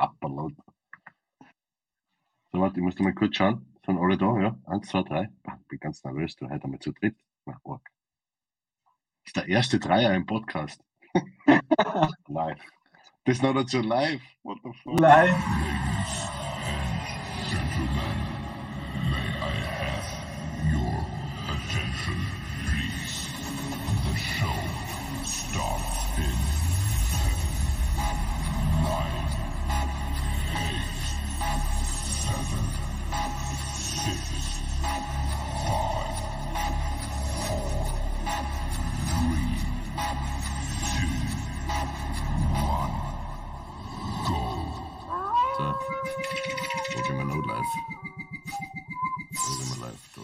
Upload. So, warte, ich muss mal kurz schauen. Sind alle da? Ja, eins, zwei, drei. Ich bin ganz nervös, du heute einmal zu dritt. Na. Das ist der erste Dreier im Podcast. live. Das ist noch dazu live. What the fuck? Live. Live? Wo sind wir live? Da.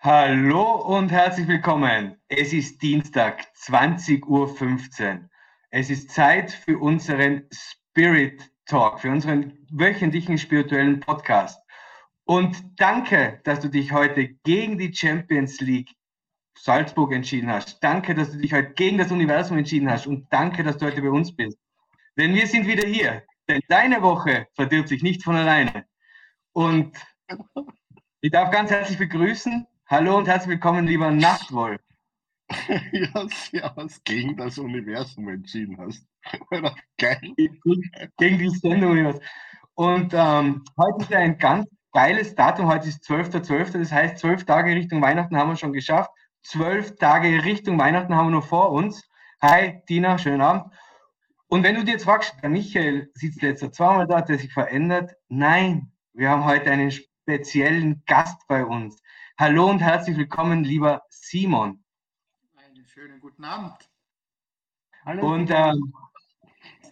Hallo und herzlich willkommen. Es ist Dienstag, 20.15 Uhr. Es ist Zeit für unseren Spirit Talk, für unseren wöchentlichen spirituellen Podcast. Und danke, dass du dich heute gegen die Champions League Salzburg entschieden hast. Danke, dass du dich heute gegen das Universum entschieden hast. Und danke, dass du heute bei uns bist. Denn wir sind wieder hier. Denn deine Woche verdirbt sich nicht von alleine. Und ich darf ganz herzlich begrüßen. Hallo und herzlich willkommen, lieber Nachtwolf. ja, servus, gegen das Universum entschieden hast. Geil. Gegen die Sendung. Und ähm, heute ist ja ein ganz geiles Datum. Heute ist 12.12. Das heißt, zwölf Tage Richtung Weihnachten haben wir schon geschafft. Zwölf Tage Richtung Weihnachten haben wir noch vor uns. Hi, Tina, schönen Abend. Und wenn du dir jetzt fragst, der Michael sitzt jetzt zweimal da, hat er sich verändert? Nein, wir haben heute einen speziellen Gast bei uns. Hallo und herzlich willkommen, lieber Simon. Einen schönen guten Abend. Und ähm,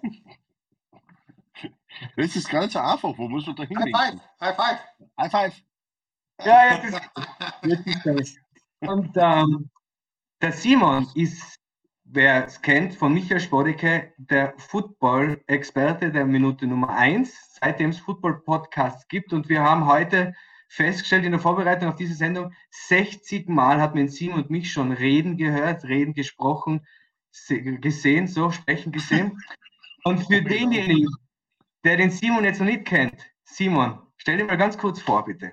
Das ist so einfach. Wo muss man da High hinwinken? five, high five. High five. ja, jetzt ist, jetzt ist das. Und ähm, der Simon ist, wer es kennt, von Michael Spodeke, der Football-Experte der Minute Nummer 1, seitdem es Football-Podcasts gibt. Und wir haben heute festgestellt in der Vorbereitung auf diese Sendung, 60 Mal hat man Simon und mich schon reden gehört, reden gesprochen, se- gesehen, so sprechen gesehen. Und für denjenigen, der den Simon jetzt noch nicht kennt, Simon, stell dir mal ganz kurz vor, bitte.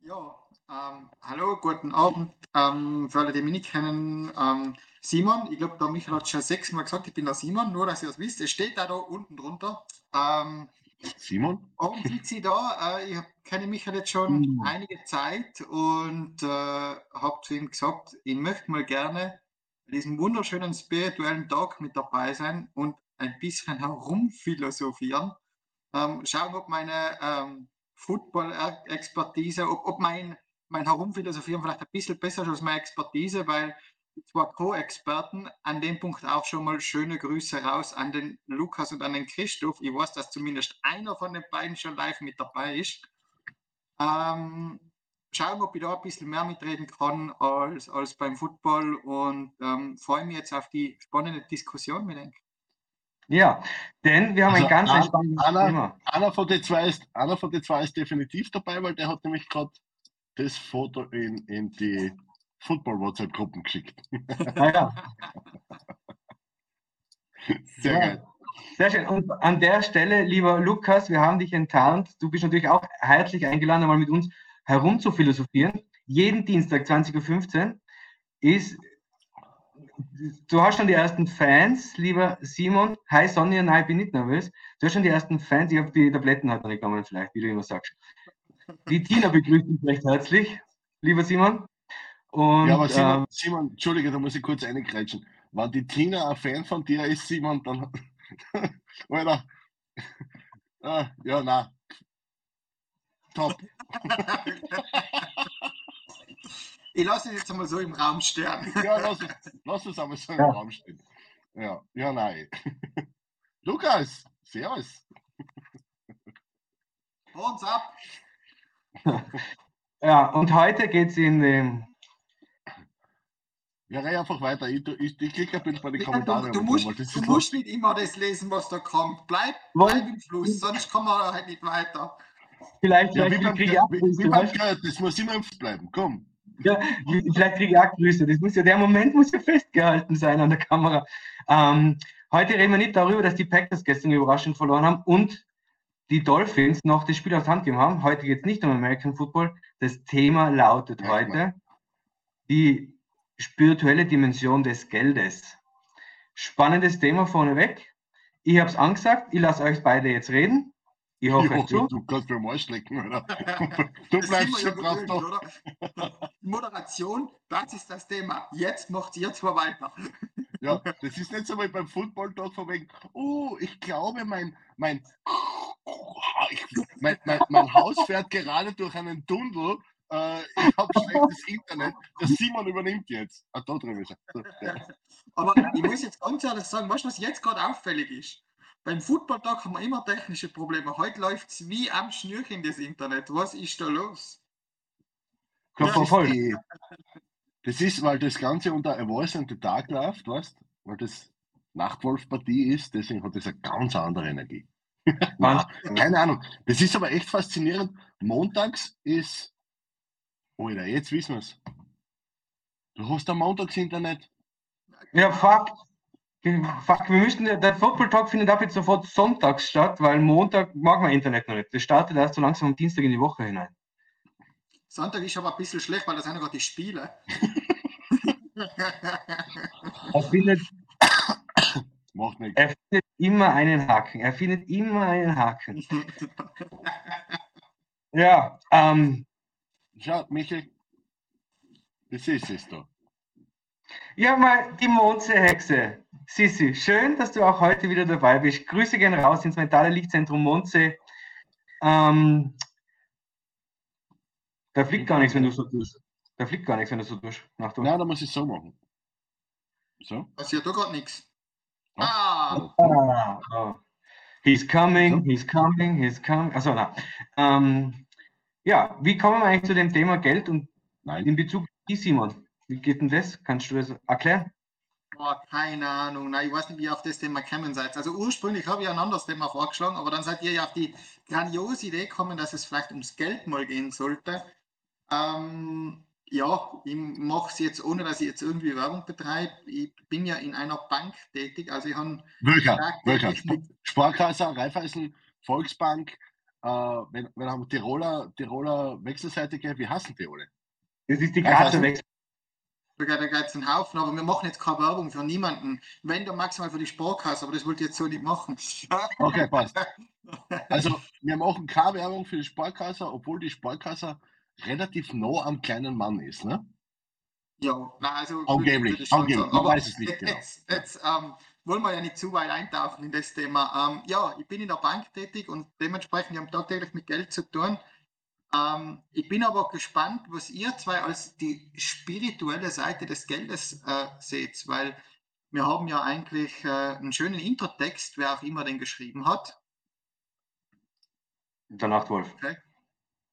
Ja, ähm, hallo, guten Abend. Ähm, für alle, die mich nicht kennen, ähm, Simon, ich glaube, der Michael hat schon sechsmal gesagt, ich bin der Simon, nur dass ihr das wisst. Es steht da, da unten drunter. Ähm, Simon? warum sitze ich da? Äh, ich kenne Michael jetzt schon Mhm. einige Zeit und äh, habe zu ihm gesagt, ich möchte mal gerne bei diesem wunderschönen spirituellen Tag mit dabei sein und ein bisschen herumphilosophieren. Ähm, schauen, ob meine ähm, Football-Expertise, ob, ob mein, mein Herumphilosophieren vielleicht ein bisschen besser ist als meine Expertise, weil die zwei Co-Experten an dem Punkt auch schon mal schöne Grüße raus an den Lukas und an den Christoph. Ich weiß, dass zumindest einer von den beiden schon live mit dabei ist. Ähm, schauen, ob ich da ein bisschen mehr mitreden kann als, als beim Football und ähm, freue mich jetzt auf die spannende Diskussion mit euch. Ja, denn wir haben Also, ein ganz ein An- spannendes Anna- Thema. Einer von den zwei ist, einer von den zwei ist definitiv dabei, weil der hat nämlich gerade das Foto in, in die Football-WhatsApp-Gruppen geschickt. Naja, Sehr Ja. geil. sehr schön. Und an der Stelle, lieber Lukas, wir haben dich enttarnt. Du bist natürlich auch herzlich eingeladen, einmal mit uns herumzuphilosophieren. Jeden Dienstag 20.15 Uhr ist. Du hast schon die ersten Fans, lieber Simon. Hi Sonja, nein, ich bin nicht nervös. Du hast schon die ersten Fans. Ich habe die Tabletten heute noch nicht genommen, vielleicht, wie du immer sagst. Die Tina begrüßt dich recht herzlich, lieber Simon. Und, ja, aber Simon, ähm, Simon, Entschuldige, da muss ich kurz eingrätschen. Wenn die Tina ein Fan von dir ist, Simon, dann. Alter. Ah, ja, na. Top. ich lasse es jetzt einmal so im Raum stehen. Ja, lass es, lass es einmal so im Ja. Raum stehen. Ja, ja, nein. Lukas, servus. Horns ab. Ja, und heute geht es in dem Ja, rei einfach weiter. Ich, ich, ich klicke ein bisschen bei den Ja, Kommentaren. du, du, musst, du musst nicht immer das lesen, was da kommt. Bleib, bleib im Fluss, sonst kommen wir halt nicht weiter. Vielleicht, Ja, vielleicht kriege ich Abschluss, Geld, das muss immer im bleiben. Komm. Ja, vielleicht kriege ich auch Grüße. Das muss ja, der Moment muss ja festgehalten sein an der Kamera. Ähm, heute reden wir nicht darüber, dass die Packers gestern überraschend verloren haben und die Dolphins noch das Spiel aus der Hand gegeben haben. Heute geht es nicht um American Football. Das Thema lautet Ja, heute die spirituelle Dimension des Geldes. Spannendes Thema vorneweg. Ich habe es angesagt, ich lasse euch beide jetzt reden. Ich hoffe Jo, zu. du kannst mir Arsch lecken, oder? Du Das bleibst schon drauf oder? Moderation, das ist das Thema. Jetzt macht ihr zwar weiter. Ja, das ist nicht so wie beim Football-Tag von wegen, oh, ich glaube, mein, mein, ich, mein, mein, mein Haus fährt gerade durch einen Tunnel. Äh, ich habe schlechtes Internet. Der Simon übernimmt jetzt. Ah, da drüben ist er. Ja. Aber ich muss jetzt ganz ehrlich sagen, weißt du, was jetzt gerade auffällig ist? Beim Footballtag haben wir immer technische Probleme. Heute läuft es wie am Schnürchen das Internet. Was ist da los? Das voll. ist, die, das ist, weil das Ganze unter A Voice and the Dark läuft, weißt Weil das Nachtwolf-Partie ist, deswegen hat das eine ganz andere Energie. Wahnsinn. Keine Ahnung. Das ist aber echt faszinierend. Montags ist. Alter, jetzt wissen wir es. Du hast am Montags-Internet. Ja, fuck. Fuck, wir müssen, der Football Talk findet ab jetzt sofort sonntags statt, weil Montag mag man Internet noch nicht. Das startet erst so langsam am Dienstag in die Woche hinein. Sonntag ist aber ein bisschen schlecht, weil da sind ja gerade die Spiele. Er findet, Macht nichts. er findet immer einen Haken. Er findet immer einen Haken. Ja, ähm, Schau, Michael. Das ist es da. ja, mal die Mondsee-Hexe. Sissi, schön, dass du auch heute wieder dabei bist. Grüße gehen raus ins mentale Lichtzentrum Mondsee. Ähm, da fliegt gar nichts, wenn du so tust. Da fliegt gar nichts, wenn du so tust. Nach du. Nein, da muss ich so machen. So. Passiert da gerade nichts. Ja. Ah, Ah, oh. He's coming, he's coming, he's coming. Also, na. Ähm, ja, wie kommen wir eigentlich zu dem Thema Geld und Nein. in Bezug auf die Simon? Wie geht denn das? Kannst du das erklären? Boah, keine Ahnung. Nein, ich weiß nicht, wie ihr auf das Thema gekommen seid. Also ursprünglich habe ich ein anderes Thema vorgeschlagen, aber dann seid ihr ja auf die grandiose Idee gekommen, dass es vielleicht ums Geld mal gehen sollte. Ähm, ja, ich mache es jetzt, ohne dass ich jetzt irgendwie Werbung betreibe. Ich bin ja in einer Bank tätig, also ich habe Welcher? Welcher? Sparkasse, Raiffeisen, Volksbank, äh, wenn, wenn haben Tiroler, Tiroler Wechselseite gegeben, wie hassen die alle? Das ist die? Karte weg. Da gibt es einen Haufen, aber wir machen jetzt keine Werbung für niemanden. Wenn, dann maximal für die Sparkasse, aber das wollte ich jetzt so nicht machen. Okay, passt. Also, wir machen keine Werbung für die Sparkasse, obwohl die Sparkasse relativ nah am kleinen Mann ist. Ne? Ja, na, also. Angeblich, angeblich, man Aber weiß es nicht genau. Jetzt, jetzt ähm, wollen wir ja nicht zu weit eintauchen in das Thema. Ähm, ja, ich bin in der Bank tätig und dementsprechend wir haben tagtäglich mit Geld zu tun. Ähm, ich bin aber gespannt, was ihr zwei als die spirituelle Seite des Geldes äh, seht, weil wir haben ja eigentlich äh, einen schönen Introtext, wer auch immer den geschrieben hat. Der Nachtwolf.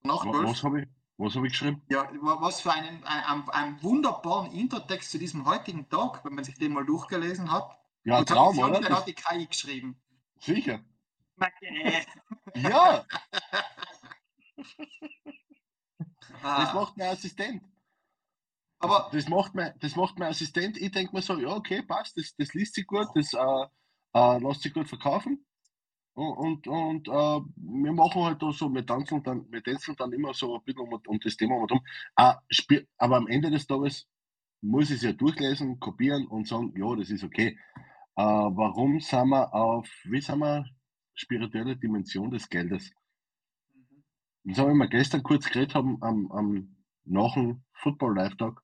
Nachtwolf. Was habe ich, was hab ich geschrieben? Ja, wa- was für einen, einen, einen wunderbaren Intertext zu diesem heutigen Tag, wenn man sich den mal durchgelesen hat. Ja, Und Traum, oder? Den Das, hat die KI geschrieben. sicher. Okay. Ja, das Ah, macht mein Assistent. aber Das macht mein, das macht mein Assistent. Ich denke mir so, ja, okay, passt, das, das liest sich gut, das äh, äh, lässt sich gut verkaufen. Und, und, und äh, wir machen halt da so, wir tanzen dann, wir tanzen dann immer so ein bisschen um, um das Thema herum. Äh, aber am Ende des Tages muss ich es ja durchlesen, kopieren und sagen, ja, das ist okay. Äh, warum sind wir auf, wie sind wir, spirituelle Dimension des Geldes? Das habe ich mir gestern kurz geredet haben am, am nach dem Football Live Tag,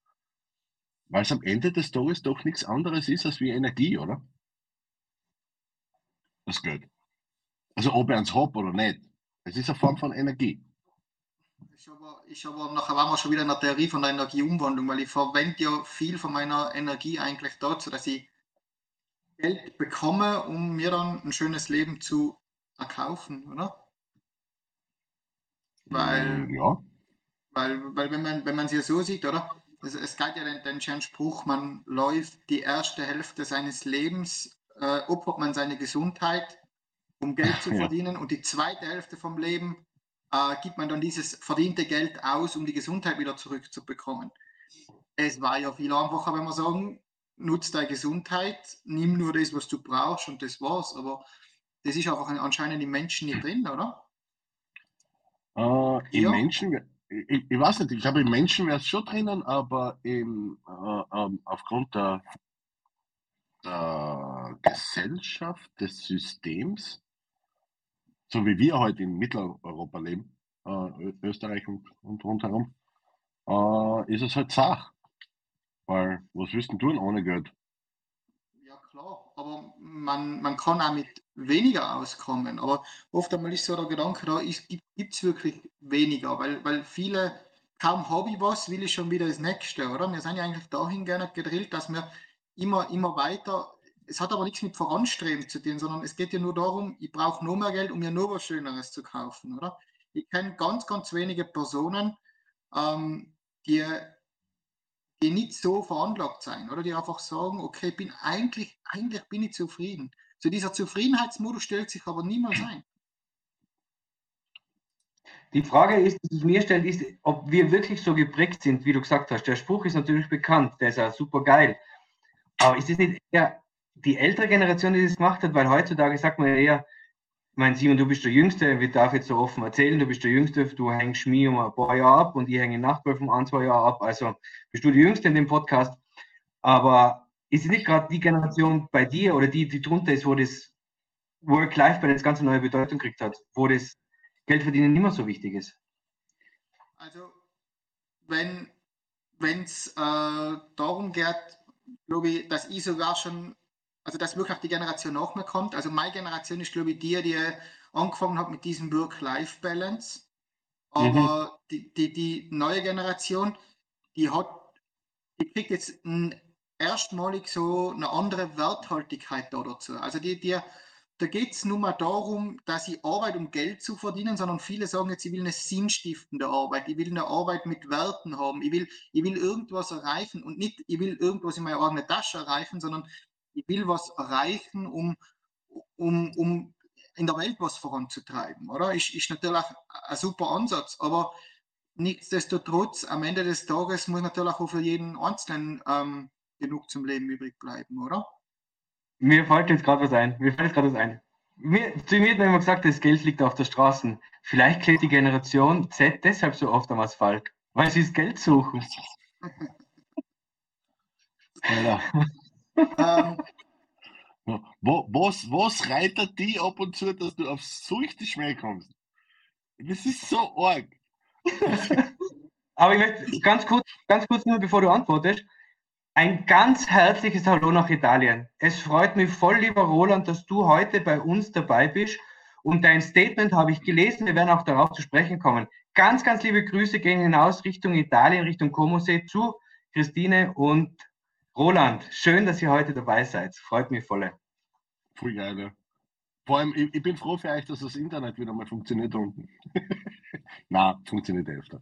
weil es am Ende des Tages doch nichts anderes ist als wie Energie, oder? Das Geld. Also ob ich eins habe oder nicht. Es ist eine Form von Energie. ist aber, ist aber nachher waren wir schon wieder in der Theorie von der Energieumwandlung, weil ich verwende ja viel von meiner Energie eigentlich dazu, dass ich Geld bekomme, um mir dann ein schönes Leben zu erkaufen, oder? Weil Ja. Weil, weil wenn man wenn man es ja so sieht, oder? Es, es geht ja den, den Spruch, man läuft die erste Hälfte seines Lebens, äh, opfert man seine Gesundheit, um Geld zu Ja. verdienen, und die zweite Hälfte vom Leben äh, gibt man dann dieses verdiente Geld aus, um die Gesundheit wieder zurückzubekommen. es war ja viel einfacher, wenn wir sagen, nutz deine Gesundheit, nimm nur das, was du brauchst und das war's. Aber das ist einfach anscheinend im Menschen nicht drin, oder? Äh, Im Ja. Menschen, ich, ich weiß nicht, ich glaube, im Menschen wäre es schon drinnen, aber im, äh, ähm, aufgrund der, der Gesellschaft, des Systems, so wie wir heute in Mitteleuropa leben, äh, Österreich und, und rundherum, äh, ist es halt Sach. Weil, was willst du tun ohne Geld? Aber man, man kann auch mit weniger auskommen. Aber oft einmal ist so der Gedanke, da gibt es wirklich weniger, weil, weil viele, kaum habe ich was, will ich schon wieder das Nächste, oder? Wir sind ja eigentlich dahin gerne gedrillt, dass wir immer, immer weiter, es hat aber nichts mit Voranstreben zu tun, sondern es geht ja nur darum, ich brauche noch mehr Geld, um mir nur was Schöneres zu kaufen, oder? Ich kenne ganz, ganz wenige Personen, ähm, die die nicht so veranlagt sein, oder die einfach sagen, okay, bin eigentlich, eigentlich bin ich zufrieden. So dieser Zufriedenheitsmodus stellt sich aber niemals ein. Die Frage ist, die sich mir stellt, ist, ob wir wirklich so geprägt sind, wie du gesagt hast. Der Spruch ist natürlich bekannt, der ist ja super geil. Aber ist es nicht eher die ältere Generation, die das gemacht hat? Weil heutzutage sagt man eher, ich meine, Simon, du bist der Jüngste, ich darf jetzt so offen erzählen, du bist der Jüngste, du hängst mir um ein paar Jahre ab und ich hänge Nachbarn um ein, zwei Jahre ab. Also bist du die Jüngste in dem Podcast. Aber ist es nicht gerade die Generation bei dir oder die, die drunter ist, wo das Work-Life-Balance ganz neue Bedeutung gekriegt hat, wo das Geldverdienen nicht mehr so wichtig ist? Also, wenn es äh, darum geht, glaube ich, dass ich sogar schon, also dass wirklich auch die Generation nach mir kommt. Also meine Generation ist, glaube ich, die, die angefangen hat mit diesem Work-Life-Balance. Aber die, die, die neue Generation, die hat, die kriegt jetzt ein, erstmalig so eine andere Werthaltigkeit da dazu. Also die, die, da geht es nur mal darum, dass ich Arbeit, um Geld zu verdienen, sondern viele sagen jetzt, ich will eine sinnstiftende Arbeit, ich will eine Arbeit mit Werten haben, ich will, ich will irgendwas erreichen und nicht, ich will irgendwas in meiner eigenen Tasche erreichen, sondern ich will was erreichen, um, um, um in der Welt was voranzutreiben, oder? Ist, ist natürlich ein super Ansatz, aber nichtsdestotrotz, am Ende des Tages muss natürlich auch für jeden Einzelnen ähm, genug zum Leben übrig bleiben, oder? Mir fällt jetzt gerade was ein. Mir fällt jetzt gerade was ein. Mir, zu mir hat man immer gesagt, das Geld liegt auf der Straße. Vielleicht klebt die Generation Z deshalb so oft am Asphalt, weil sie das Geld suchen. Alter. Ähm, Wo, was, was reitet die ab und zu, dass du auf solche Schmäh kommst? Das ist so arg. Aber ich möchte ganz kurz, ganz kurz nur, bevor du antwortest, ein ganz herzliches Hallo nach Italien. Es freut mich voll, lieber Roland, dass du heute bei uns dabei bist. Und dein Statement habe ich gelesen. Wir werden auch darauf zu sprechen kommen. Ganz, ganz liebe Grüße gehen hinaus Richtung Italien, Richtung Comosee zu Christine und Roland. Schön, dass ihr heute dabei seid. Freut mich voll. Voll geil, ja. Vor allem, ich, ich bin froh für euch, dass das Internet wieder mal funktioniert unten. Na, funktioniert eh öfter.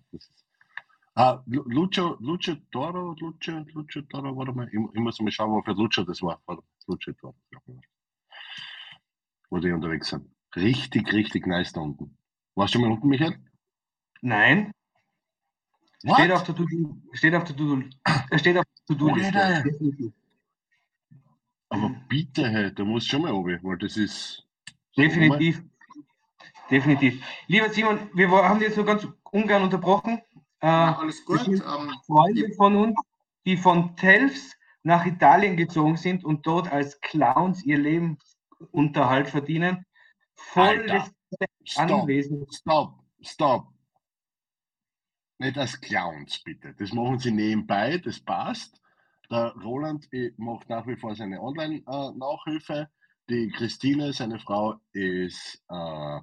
Ah, Lu- Lucio, Lucio Toro, Lucio, Lucio Toro, warte mal, ich, ich muss mal schauen, wofür Lucio das war. Lucio Toro, wo die unterwegs sind. Richtig, richtig nice da unten. Warst du mal unten, Michael? Nein, What? steht auf der To-Do, steht auf der To-Do, steht auf Alter. Definitiv. Aber bitte, hey, da musst du schon mal oben, weil das ist. Definitiv. Definitiv. Lieber Simon, wir haben jetzt so ganz ungern unterbrochen. Äh, alles gut. Ähm, Freunde von uns, die von Telfs nach Italien gezogen sind und dort als Clowns ihr Lebensunterhalt verdienen. Voll Alter. das Stop, Anwesen. stop, stop. Nicht als Clowns, bitte. Das machen sie nebenbei, das passt. Der Roland macht nach wie vor seine Online-Nachhilfe. Die Christine, seine Frau, ist äh,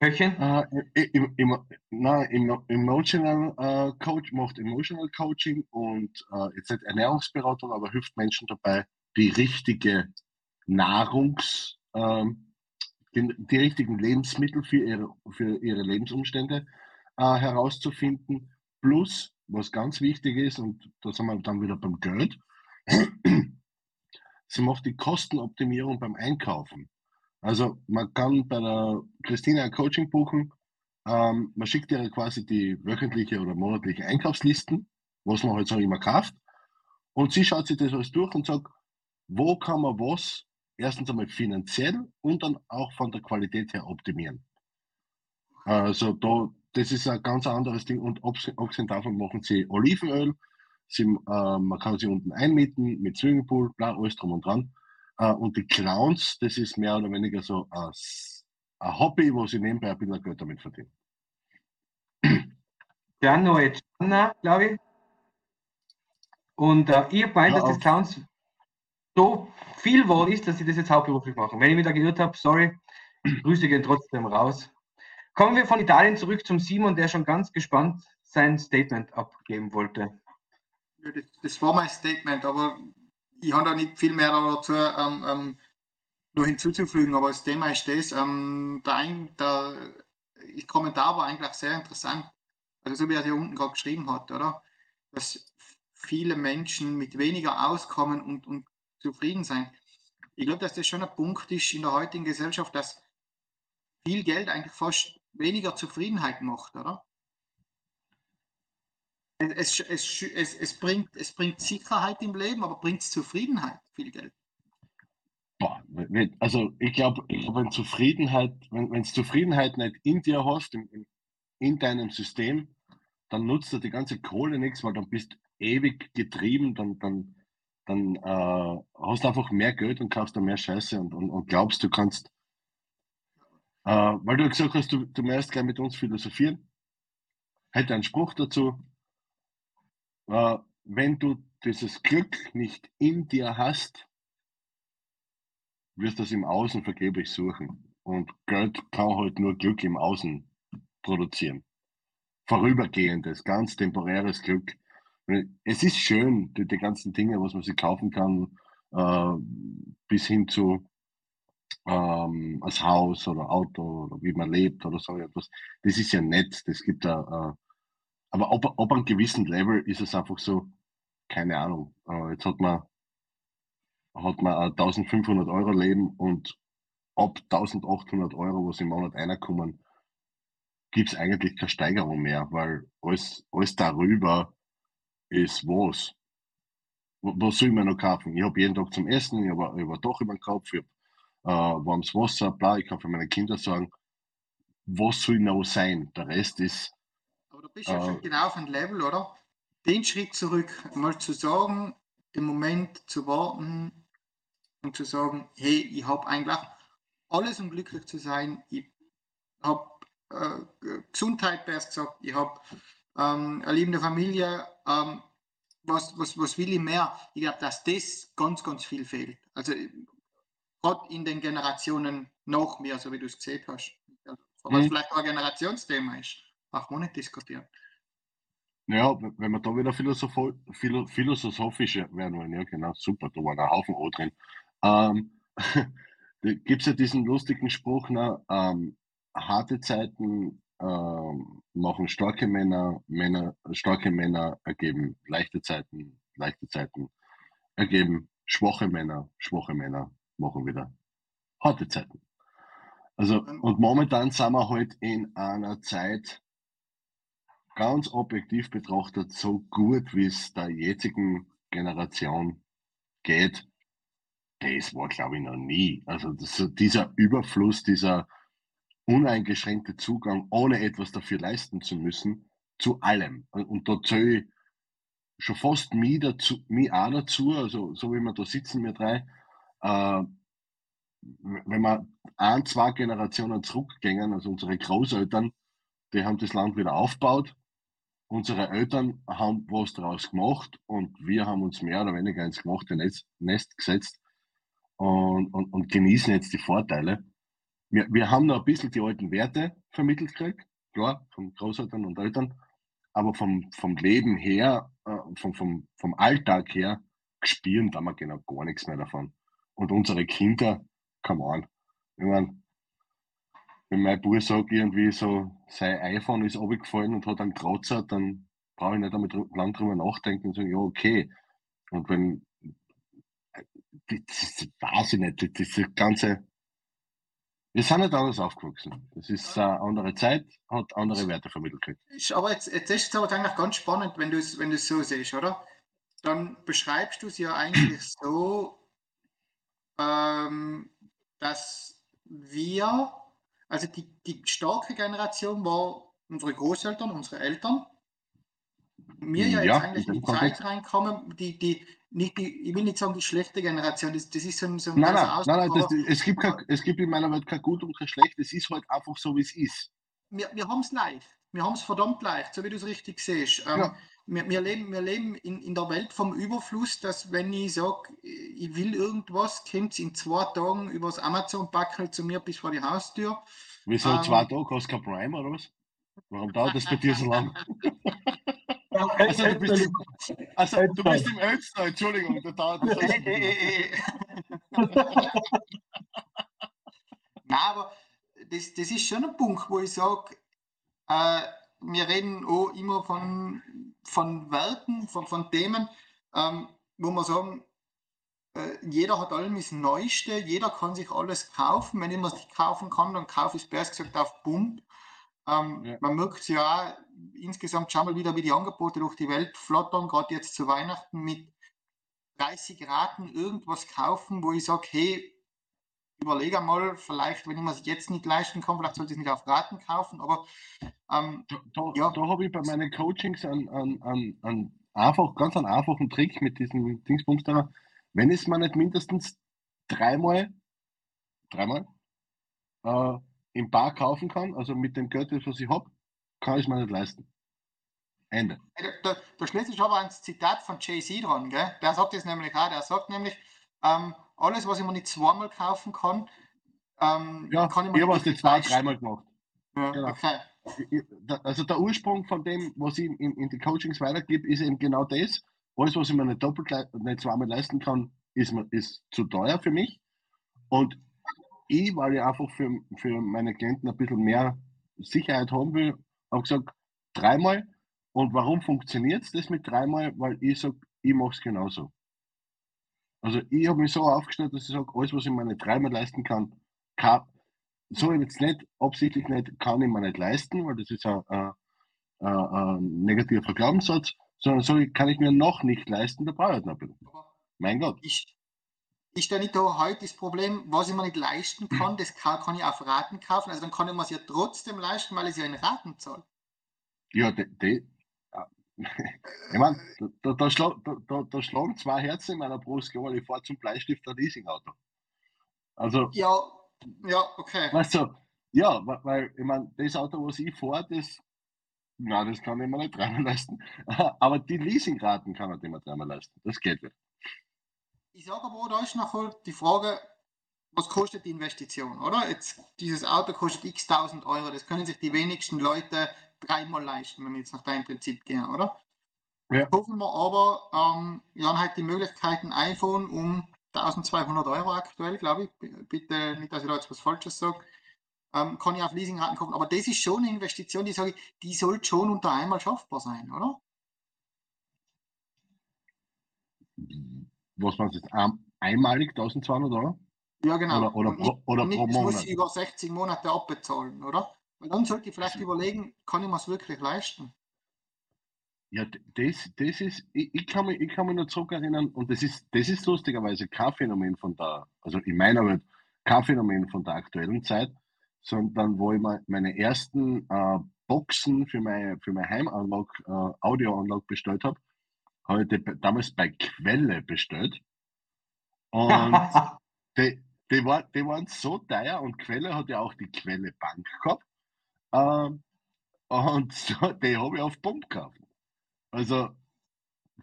Köchin. äh, im, im, na, im, Emotional äh, Coach, macht Emotional Coaching und äh, jetzt nicht Ernährungsberatung, aber hilft Menschen dabei, die richtige Nahrungs, ähm, den, die richtigen Lebensmittel für ihre, für ihre Lebensumstände äh, herauszufinden. Plus, was ganz wichtig ist, und da sind wir dann wieder beim Geld, sie macht die Kostenoptimierung beim Einkaufen. Also man kann bei der Christina ein Coaching buchen, ähm, man schickt ihr quasi die wöchentliche oder monatliche Einkaufslisten was man halt so immer kauft. Und sie schaut sich das alles durch und sagt, wo kann man was erstens einmal finanziell und dann auch von der Qualität her optimieren. Also da, das ist ein ganz anderes Ding. Und abgesehen davon machen sie Olivenöl, sie, äh, man kann sie unten einmieten mit Swimmingpool, bla, alles drum und dran. Äh, und die Clowns, das ist mehr oder weniger so ein, ein Hobby, wo sie nebenbei ein bisschen Geld damit verdienen. Gianno e Gianna, glaube ich. Und äh, ihr meint, Ja, dass das Clowns so viel wohl ist, dass sie das jetzt hauptberuflich machen. Wenn ich mich da geirrt habe, sorry, Grüße gehen trotzdem raus. Kommen wir von Italien zurück zum Simon, der schon ganz gespannt sein Statement abgeben wollte. Ja, das, das war mein Statement, aber ich habe da nicht viel mehr dazu ähm, ähm, noch hinzuzufügen. Aber das Thema ist das, ähm, der, ein, der Kommentar war eigentlich sehr interessant. Also so wie er hier unten gerade geschrieben hat, oder? Dass viele Menschen mit weniger auskommen und, und zufrieden sein. Ich glaube, dass das schon ein Punkt ist in der heutigen Gesellschaft, dass viel Geld eigentlich fast weniger Zufriedenheit macht, oder? Es, es, es, es, bringt, es bringt Sicherheit im Leben, aber bringt es Zufriedenheit, viel Geld. Also ich glaube, wenn Zufriedenheit, wenn wenn Zufriedenheit nicht in dir hast, in, in- in deinem System, dann nutzt dir die ganze Kohle nichts, weil dann bist ewig getrieben, dann, dann, dann äh, hast du einfach mehr Geld und kaufst dann mehr Scheiße und, und, und glaubst, du kannst, äh, weil du gesagt hast, du, du möchtest gerne mit uns philosophieren, hätte einen Spruch dazu, äh, wenn du dieses Glück nicht in dir hast, wirst das im Außen vergeblich suchen. Und Geld kann halt nur Glück im Außen produzieren. Vorübergehendes, ganz temporäres Glück. Es ist schön, die, die ganzen Dinge, was man sich kaufen kann, äh, bis hin zu ähm, als Haus oder Auto oder wie man lebt oder so etwas. Das ist ja nett. Das gibt da, äh, aber ob, ob einem gewissen Level ist es einfach so, keine Ahnung. Äh, jetzt hat man hat man ein 1500 Euro Leben und ab 1800 Euro, was im Monat reinkommen, gibt es eigentlich keine Steigerung mehr, weil alles, alles darüber ist was. Wa- Was soll ich mir noch kaufen? Ich habe jeden Tag zum Essen, ich habe hab Dach über dem Kopf, ich habe äh, warmes Wasser, bla, ich kann für meine Kinder sagen, was soll noch sein? Der Rest ist, Aber du bist ja Äh. schon genau auf einem Level, oder? Den Schritt zurück, mal zu sagen, den Moment zu warten und zu sagen, hey, ich habe eigentlich alles, um glücklich zu sein. Ich habe äh, Gesundheit, besser gesagt. Ich habe ähm, eine liebende Familie. Ähm, was, was, was will ich mehr? Ich glaube, dass das ganz, ganz viel fehlt. Also gerade in den Generationen nach mir, so wie du es gesehen hast. Was Mhm. vielleicht auch ein Generationsthema ist. Auch wir nicht diskutieren. ja, wenn wir da wieder philosopho philo philosophisch werden wollen, ja genau, super, da waren ein Haufen O drin. Ähm, da gibt es ja diesen lustigen Spruch, ne, ähm, harte Zeiten ähm, machen starke Männer, Männer, starke Männer ergeben leichte Zeiten, leichte Zeiten ergeben schwache Männer, schwache Männer machen wieder harte Zeiten. Also, und momentan sind wir halt in einer Zeit, ganz objektiv betrachtet, so gut, wie es der jetzigen Generation geht, das war, glaube ich, noch nie. Also das, dieser Überfluss, dieser uneingeschränkte Zugang, ohne etwas dafür leisten zu müssen, zu allem. Und, und da zähle ich schon fast mich, dazu, mich auch dazu, also so wie wir da sitzen, wir drei, äh, wenn wir ein, zwei Generationen zurückgehen, also unsere Großeltern, die haben das Land wieder aufgebaut, unsere Eltern haben was daraus gemacht und wir haben uns mehr oder weniger ins gemachte Nest, Nest gesetzt und, und, und genießen jetzt die Vorteile. Wir, wir haben noch ein bisschen die alten Werte vermittelt gekriegt, klar, von Großeltern und Eltern, aber vom, vom Leben her, äh, vom, vom, vom Alltag her, spüren da wir genau gar nichts mehr davon. Und unsere Kinder, come on. Ich mein, wenn mein Bruder sagt, irgendwie so, sein iPhone ist runtergefallen und hat einen Kratzer, dann brauche ich nicht damit lang drüber nachdenken und sagen, ja, okay. Und wenn, äh, das, weiß ich nicht, das, das ganze, Wir sind nicht anders aufgewachsen. Das ist eine andere Zeit, hat andere Werte vermittelt. Ist Aber jetzt, jetzt ist es aber eigentlich ganz spannend, wenn du es wenn du es so siehst, oder? Dann beschreibst du es ja eigentlich so, ähm, dass wir, also die, die starke Generation war unsere Großeltern, unsere Eltern. Mir ja, Ja, jetzt eigentlich in die Zeit reinkommen, die, die, nicht die, ich will nicht sagen die schlechte Generation, das, das ist so ein, so ein Nein, nein, Ausdruck, nein, nein das, es, gibt kein, es gibt in meiner Welt kein Gut und kein Schlecht. Es ist halt einfach so, wie es ist. wir, wir haben es leicht. Wir haben es verdammt leicht, so wie du es richtig siehst. Ähm, Ja. wir, wir leben, wir leben in, in der Welt vom Überfluss, dass wenn ich sage, ich will irgendwas, kommt es in zwei Tagen übers Amazon-Backel zu mir bis vor die Haustür. Wieso Ähm. zwei Tage? Hast du kein Prime oder was? Warum dauert das bei dir so lang? Also du bist, also, du bist im Ötztal, Entschuldigung, da dauert das alles ein bisschen. Nein, aber das, das ist schon ein Punkt, wo ich sage, äh, wir reden auch immer von, von Werten, von, von Themen, ähm, wo wir sagen, äh, jeder hat allem das Neueste, jeder kann sich alles kaufen. Wenn ich mir es nicht kaufen kann, dann kaufe ich es besser gesagt auf Pump. Ähm, Ja. Man merkt es ja auch, insgesamt schau mal wieder, wie die Angebote durch die Welt flattern, gerade jetzt zu Weihnachten mit 30 Raten irgendwas kaufen, wo ich sage, hey, überlege mal, vielleicht, wenn ich mir es jetzt nicht leisten kann, vielleicht sollte ich es nicht auf Raten kaufen, aber ähm, Da, Ja. da habe ich bei meinen Coachings einen, einen, einen, einen einfach, ganz einen einfachen Trick mit diesem Dingsbums da. Wenn ich es mir nicht mindestens dreimal, dreimal äh, im Bar kaufen kann, also mit dem Geld, was ich habe, kann ich es mir nicht leisten. Ende. Da, da, da schließt sich aber ein Zitat von Jay-Z dran, gell? Der sagt das nämlich auch, der sagt nämlich, ähm, alles, was ich mir nicht zweimal kaufen kann, ähm, Ja, kann ich ich mir habe es nicht jetzt zwei, leisten. dreimal gemacht. Ja, genau. okay. Ich- ich- Also der Ursprung von dem, was ich in, in die Coachings weitergebe, ist eben genau das. Alles, was ich mir nicht doppelt, nicht zweimal leisten kann, ist, ist zu teuer für mich. Und ich, weil ich einfach für, für meine Klienten ein bisschen mehr Sicherheit haben will, habe gesagt, dreimal. Und warum funktioniert es das mit dreimal? Weil ich sage, ich mache es genauso. Also ich habe mich so aufgestellt, dass ich sage, alles, was ich mir nicht dreimal leisten kann, kann so jetzt nicht, absichtlich nicht, kann ich mir nicht leisten, weil das ist ein, ein, ein, ein negativer Glaubenssatz, sondern so kann ich mir noch nicht leisten, da brauche ich noch ein bisschen. Mein Gott. ich, ist da nicht da heute das Problem, was ich mir nicht leisten kann, das kann, kann ich auf Raten kaufen, also dann kann ich mir es ja trotzdem leisten, weil ich es ja in Raten zahle. Ja, de, de. Ich meine, da, da, schlag, da, da, schlagen zwei Herzen in meiner Brust, weil ich fahre zum Bleistift ein Leasingauto. Also, Ja, ja, okay. weißt du, ja, weil, weil ich meine, das Auto, was ich fahre, das, nein, das kann ich mir nicht dreimal leisten. Aber die Leasingraten kann ich mir dreimal leisten. Das geht nicht. Ich sage aber, da ist nachher die Frage, was kostet die Investition, oder? Jetzt, dieses Auto kostet x tausend Euro, das können sich die wenigsten Leute dreimal leisten, wenn wir jetzt nach deinem Prinzip gehen, oder? Ja. Hoffen wir aber, ähm, wir haben halt die Möglichkeit, ein iPhone um 1200 Euro aktuell, glaube ich, bitte nicht, dass ich da jetzt was Falsches sage, ähm, kann ich auf Leasingraten kaufen, aber das ist schon eine Investition, die sage ich, die sollte schon unter einmal schaffbar sein, oder? Was meinst du jetzt? Ein, einmalig 1200 Euro? Ja, genau. Oder, oder, Und oder Und pro nicht, es muss Monat? ich über 60 Monate abbezahlen, oder? Weil dann sollte ich vielleicht überlegen, kann ich mir es wirklich leisten? Ja, das, das ist, ich, ich, kann mich, ich kann mich noch zurückerinnern, und das ist, das ist lustigerweise kein Phänomen von der, also in meiner Welt, kein Phänomen von der aktuellen Zeit, sondern wo ich me- meine ersten äh, Boxen für meine, für meine Heimanlage, äh, Audioanlage bestellt habe, habe ich die damals bei Quelle bestellt. Und die, die, war, die waren so teuer und Quelle hat ja auch die Quelle Bank gehabt. Ähm, und so, die habe ich auf Pump gekauft. Also,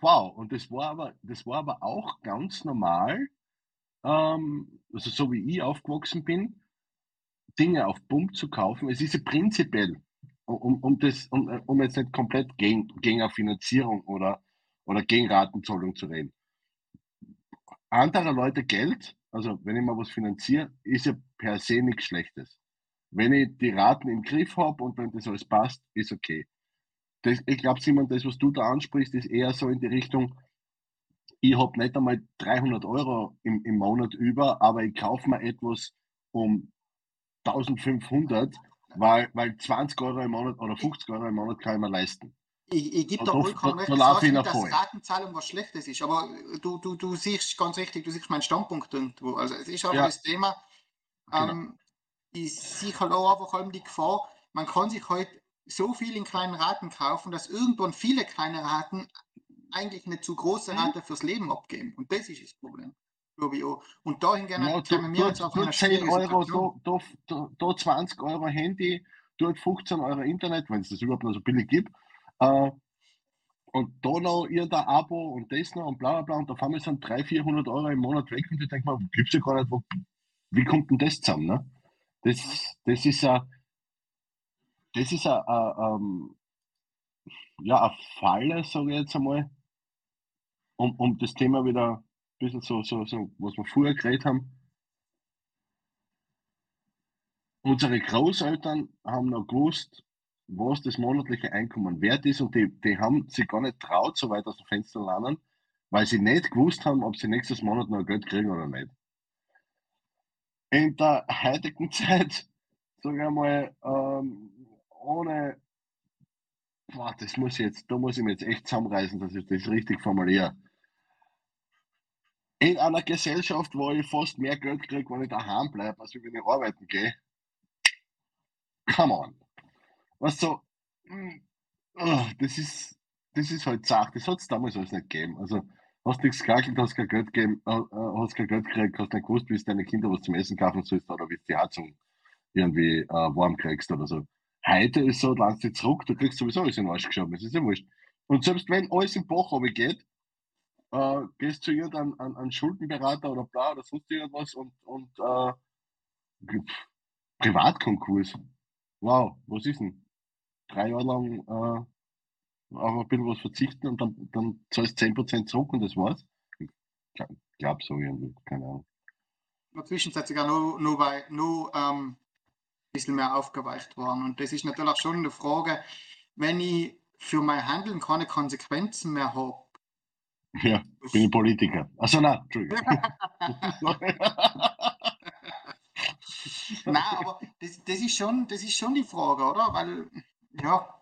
wow. Und das war aber, das war aber auch ganz normal, ähm, also so wie ich aufgewachsen bin, Dinge auf Pump zu kaufen. Es ist ja prinzipiell, um, um, das, um, um jetzt nicht komplett gegen, gegen eine Finanzierung oder, oder gegen Ratenzahlung zu reden. Anderer Leute Geld, also wenn ich mal was finanziere, ist ja per se nichts Schlechtes. Wenn ich die Raten im Griff habe und wenn das alles passt, ist okay. Das, ich glaube, Simon, das, was du da ansprichst, ist eher so in die Richtung, ich habe nicht einmal 300 Euro im, im Monat über, aber ich kaufe mir etwas um 1500, weil, weil 20 Euro im Monat oder 50 Euro im Monat kann ich mir leisten. Ich, ich gebe da vollkommen recht. da dass. Ratenzahlung was Schlechtes ist, aber du, du, du siehst ganz richtig, du siehst meinen Standpunkt irgendwo. Also es ist einfach Ja. das Thema, Genau. ähm, sehe halt auch einfach allem die Gefahr, man kann sich heute so viel in kleinen Raten kaufen, dass irgendwann viele kleine Raten eigentlich eine zu große Mhm. Rate fürs Leben abgeben. Und das ist das Problem. Und dahingehend Ja, sind du, wir jetzt auf du einer 10 schwierigen Euro, da, da, da, da 20 Euro Handy, dort 15 Euro Internet, wenn es das überhaupt noch so billig gibt. Äh, und da noch irgendein Abo und das noch und bla bla bla. Und auf einmal sind 300, 400 Euro im Monat weg und ich denke mir, gibt es ja gar nicht, wo, wie kommt denn das zusammen? Ne? Das, das ist ein, das ist ein, ein, ja, eine Falle, sage ich jetzt einmal, um, um das Thema wieder ein bisschen so, so, so, was wir vorher geredet haben. Unsere Großeltern haben noch gewusst, was das monatliche Einkommen wert ist und die, die haben sich gar nicht traut, so weit aus dem Fenster lernen, weil sie nicht gewusst haben, ob sie nächstes Monat noch Geld kriegen oder nicht. In der heutigen Zeit, sage ich einmal, ähm, ohne, boah, das muss ich jetzt, da muss ich mir jetzt echt zusammenreißen, dass ich das richtig formuliere. In einer Gesellschaft, wo ich fast mehr Geld kriege, wenn ich daheim bleibe, als wenn ich arbeiten gehe. Come on. Was so, ah, das ist, das ist halt Sache, das hat es damals alles nicht gegeben. Also, hast nichts gegackelt, hast kein Geld gegeben, äh, äh, hast kein Geld gekriegt, hast nicht gewusst, wie es deine Kinder was zum Essen kaufen sollst oder wie du die Heizung irgendwie äh, warm kriegst oder so. Heute ist so, langst du zurück, du kriegst sowieso alles in den Arsch geschoben, das ist ja wurscht. Und selbst wenn alles im Bach geht, äh, gehst zu irgendeinem an, an Schuldenberater oder bla oder sonst irgendwas und, und äh, Privatkonkurs. Wow, was ist denn? Drei Jahre lang äh, auf ein bisschen was verzichten und dann, dann zahlst du 10% zurück und das war's? Ich glaub, glaub so irgendwie, keine Ahnung. in der Zwischenzeit sogar noch, noch, bei, noch ähm, ein bisschen mehr aufgeweicht worden. Und das ist natürlich schon eine Frage, wenn ich für mein Handeln keine Konsequenzen mehr habe. Ja, bin ich Politiker. Achso, nein, Entschuldigung. Nein, aber das, das, ist schon, das ist schon die Frage, oder? Weil, ja,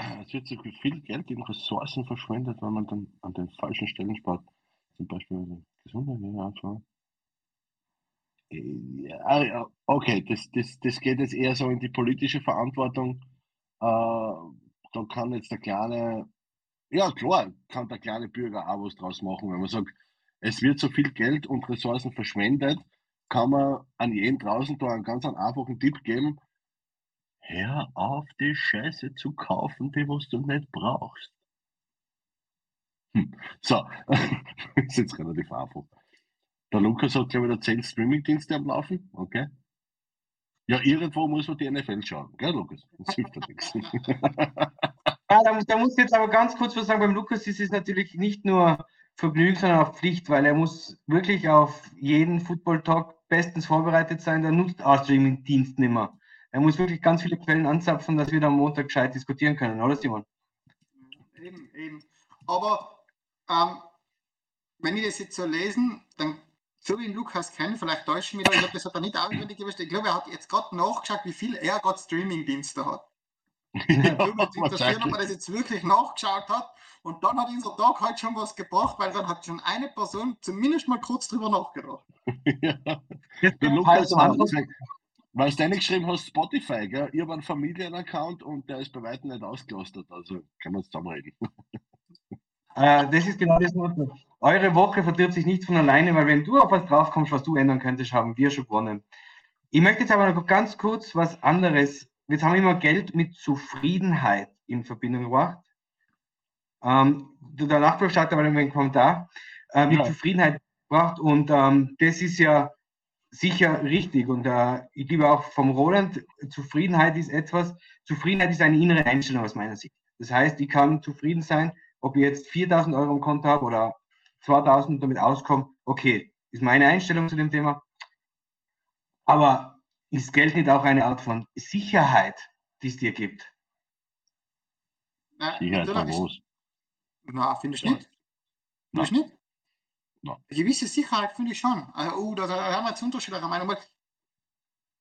Es wird so viel Geld in Ressourcen verschwendet, wenn man dann an den falschen Stellen spart. Zum Beispiel Gesundheit, ja, anschauen. Ja, okay, das, das, das geht jetzt eher so in die politische Verantwortung. Äh, da kann jetzt der kleine, ja klar, kann der kleine Bürger auch was draus machen, wenn man sagt, es wird so viel Geld und Ressourcen verschwendet, kann man an jeden draußen da einen ganz einfachen Tipp geben, Hör auf, die Scheiße zu kaufen, die was du nicht brauchst. Hm. So, ist jetzt relativ einfach. Der Lukas hat, glaube ich, da 10 Streamingdienste am Laufen. Okay. Ja, irgendwo muss man die NFL schauen, gell, Lukas? Das hilft ja nichts. Ja, da, muss- da muss ich jetzt aber ganz kurz was sagen. Beim Lukas ist es natürlich nicht nur Vergnügen, sondern auch Pflicht, weil er muss wirklich auf jeden Football-Talk bestens vorbereitet sein. Der nutzt auch Streaming-Dienst nicht mehr. Er muss wirklich ganz viele Quellen anzapfen, dass wir da am Montag gescheit diskutieren können, oder Simon? eben, eben. Aber ähm, wenn ich das jetzt so lesen, dann, so wie ich Lukas kenne, vielleicht täusche ich mich da, ich glaube, das hat er nicht auswendig gewusst. Ich glaube, er hat jetzt gerade nachgeschaut, wie viel er gerade Streaming-Dienste hat. ja, Würde mich interessieren, ob er das jetzt wirklich nachgeschaut hat. Und dann hat unser Tag halt schon was gebracht, weil dann hat schon eine Person zumindest mal kurz drüber nachgedacht. ja. Jetzt Lukas, halt weil du geschrieben hast, Spotify, gell? Ich habe einen Familienaccount und der ist bei weitem nicht ausgelastet, also können wir uns zusammenreden. Äh, das ist genau das Motto. Eure Woche verdirbt sich nicht von alleine, weil wenn du auf was draufkommst, was du ändern könntest, haben wir schon gewonnen. Ich möchte jetzt aber noch ganz kurz was anderes. Jetzt haben wir immer Geld mit Zufriedenheit in Verbindung gebracht. Ähm, der Nachbar startet aber einen Kommentar. Äh, mit Ja. Zufriedenheit gebracht und ähm, das ist ja sicher richtig. Und äh, ich liebe auch vom Roland, Zufriedenheit ist etwas, Zufriedenheit ist eine innere Einstellung aus meiner Sicht. Das heißt, ich kann zufrieden sein, ob ich jetzt 4000 Euro im Konto habe oder 2000 und damit auskomme. Okay, ist meine Einstellung zu dem Thema. Aber ist Geld nicht auch eine Art von Sicherheit, die es dir gibt? Nein, Sicherheit ist- was? Na, finde ich nicht. Finde ich nicht. Ja. Eine gewisse Sicherheit finde ich schon. Also, oh, da, da haben wir jetzt unterschiedliche Meinungen. weil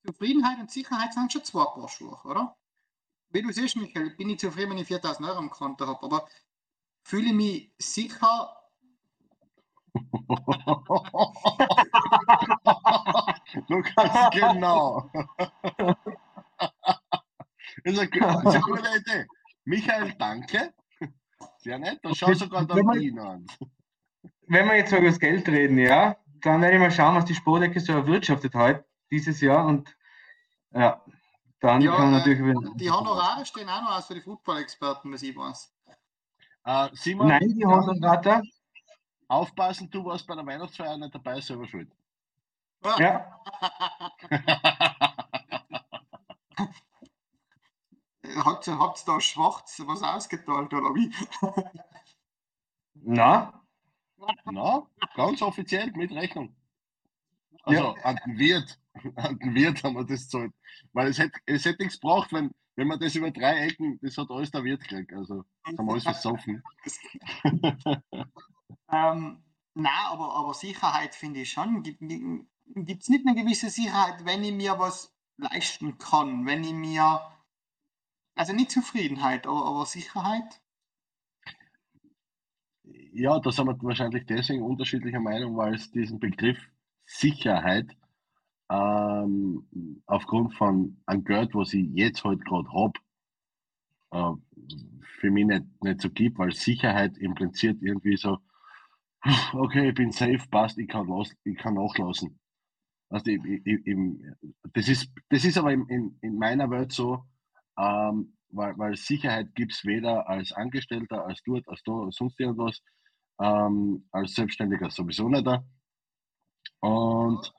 Zufriedenheit und Sicherheit sind schon zwei Paar Schuhe, oder? Wie du siehst, Michael, bin ich zufrieden, wenn ich 4000 Euro am Konto habe, aber fühle ich mich sicher, Lukas, genau. gu- ist eine gute Idee. Michael, danke. Sehr nett, da schau sogar man- Wien an. Wenn wir jetzt so über das Geld reden, ja, dann werde ich mal schauen, was die Spordecke so erwirtschaftet hat dieses Jahr und ja, dann Ja, kann man äh, natürlich über. die Honorare stehen auch noch aus für die Football-Experten, was ich weiß. Äh, Simon, Nein, die Honorate, aufpassen, du warst bei der Weihnachtsfeier nicht dabei, selber schuld. ja, Hat es da schwarz was ausgeteilt oder wie? na, Na, ganz offiziell mit Rechnung. Also an den Wirt, an den Wirt haben wir das gezahlt. Weil es hätte, es hätte nichts gebraucht, wenn, wenn man das über drei Ecken, das hat alles der Wirt gekriegt. Also das haben wir alles versoffen. Ähm, nein, aber, aber Sicherheit finde ich schon. Gibt es nicht eine gewisse Sicherheit, wenn ich mir was leisten kann? Wenn ich mir. Also nicht Zufriedenheit, aber, aber Sicherheit? Ja, da sind wir wahrscheinlich deswegen unterschiedlicher Meinung, weil es diesen Begriff Sicherheit ähm, aufgrund von einem Geld, was ich jetzt halt gerade habe, äh, für mich nicht, nicht so gibt, weil Sicherheit impliziert irgendwie so, okay, ich bin safe, passt, ich kann, los, ich kann nachlassen. Also ich, ich, ich, das, ist, das ist aber in, in, in meiner Welt so, ähm, weil, weil Sicherheit gibt es weder als Angestellter, als dort, als da, als sonst irgendwas, ähm, als Selbstständiger sowieso nicht da. Und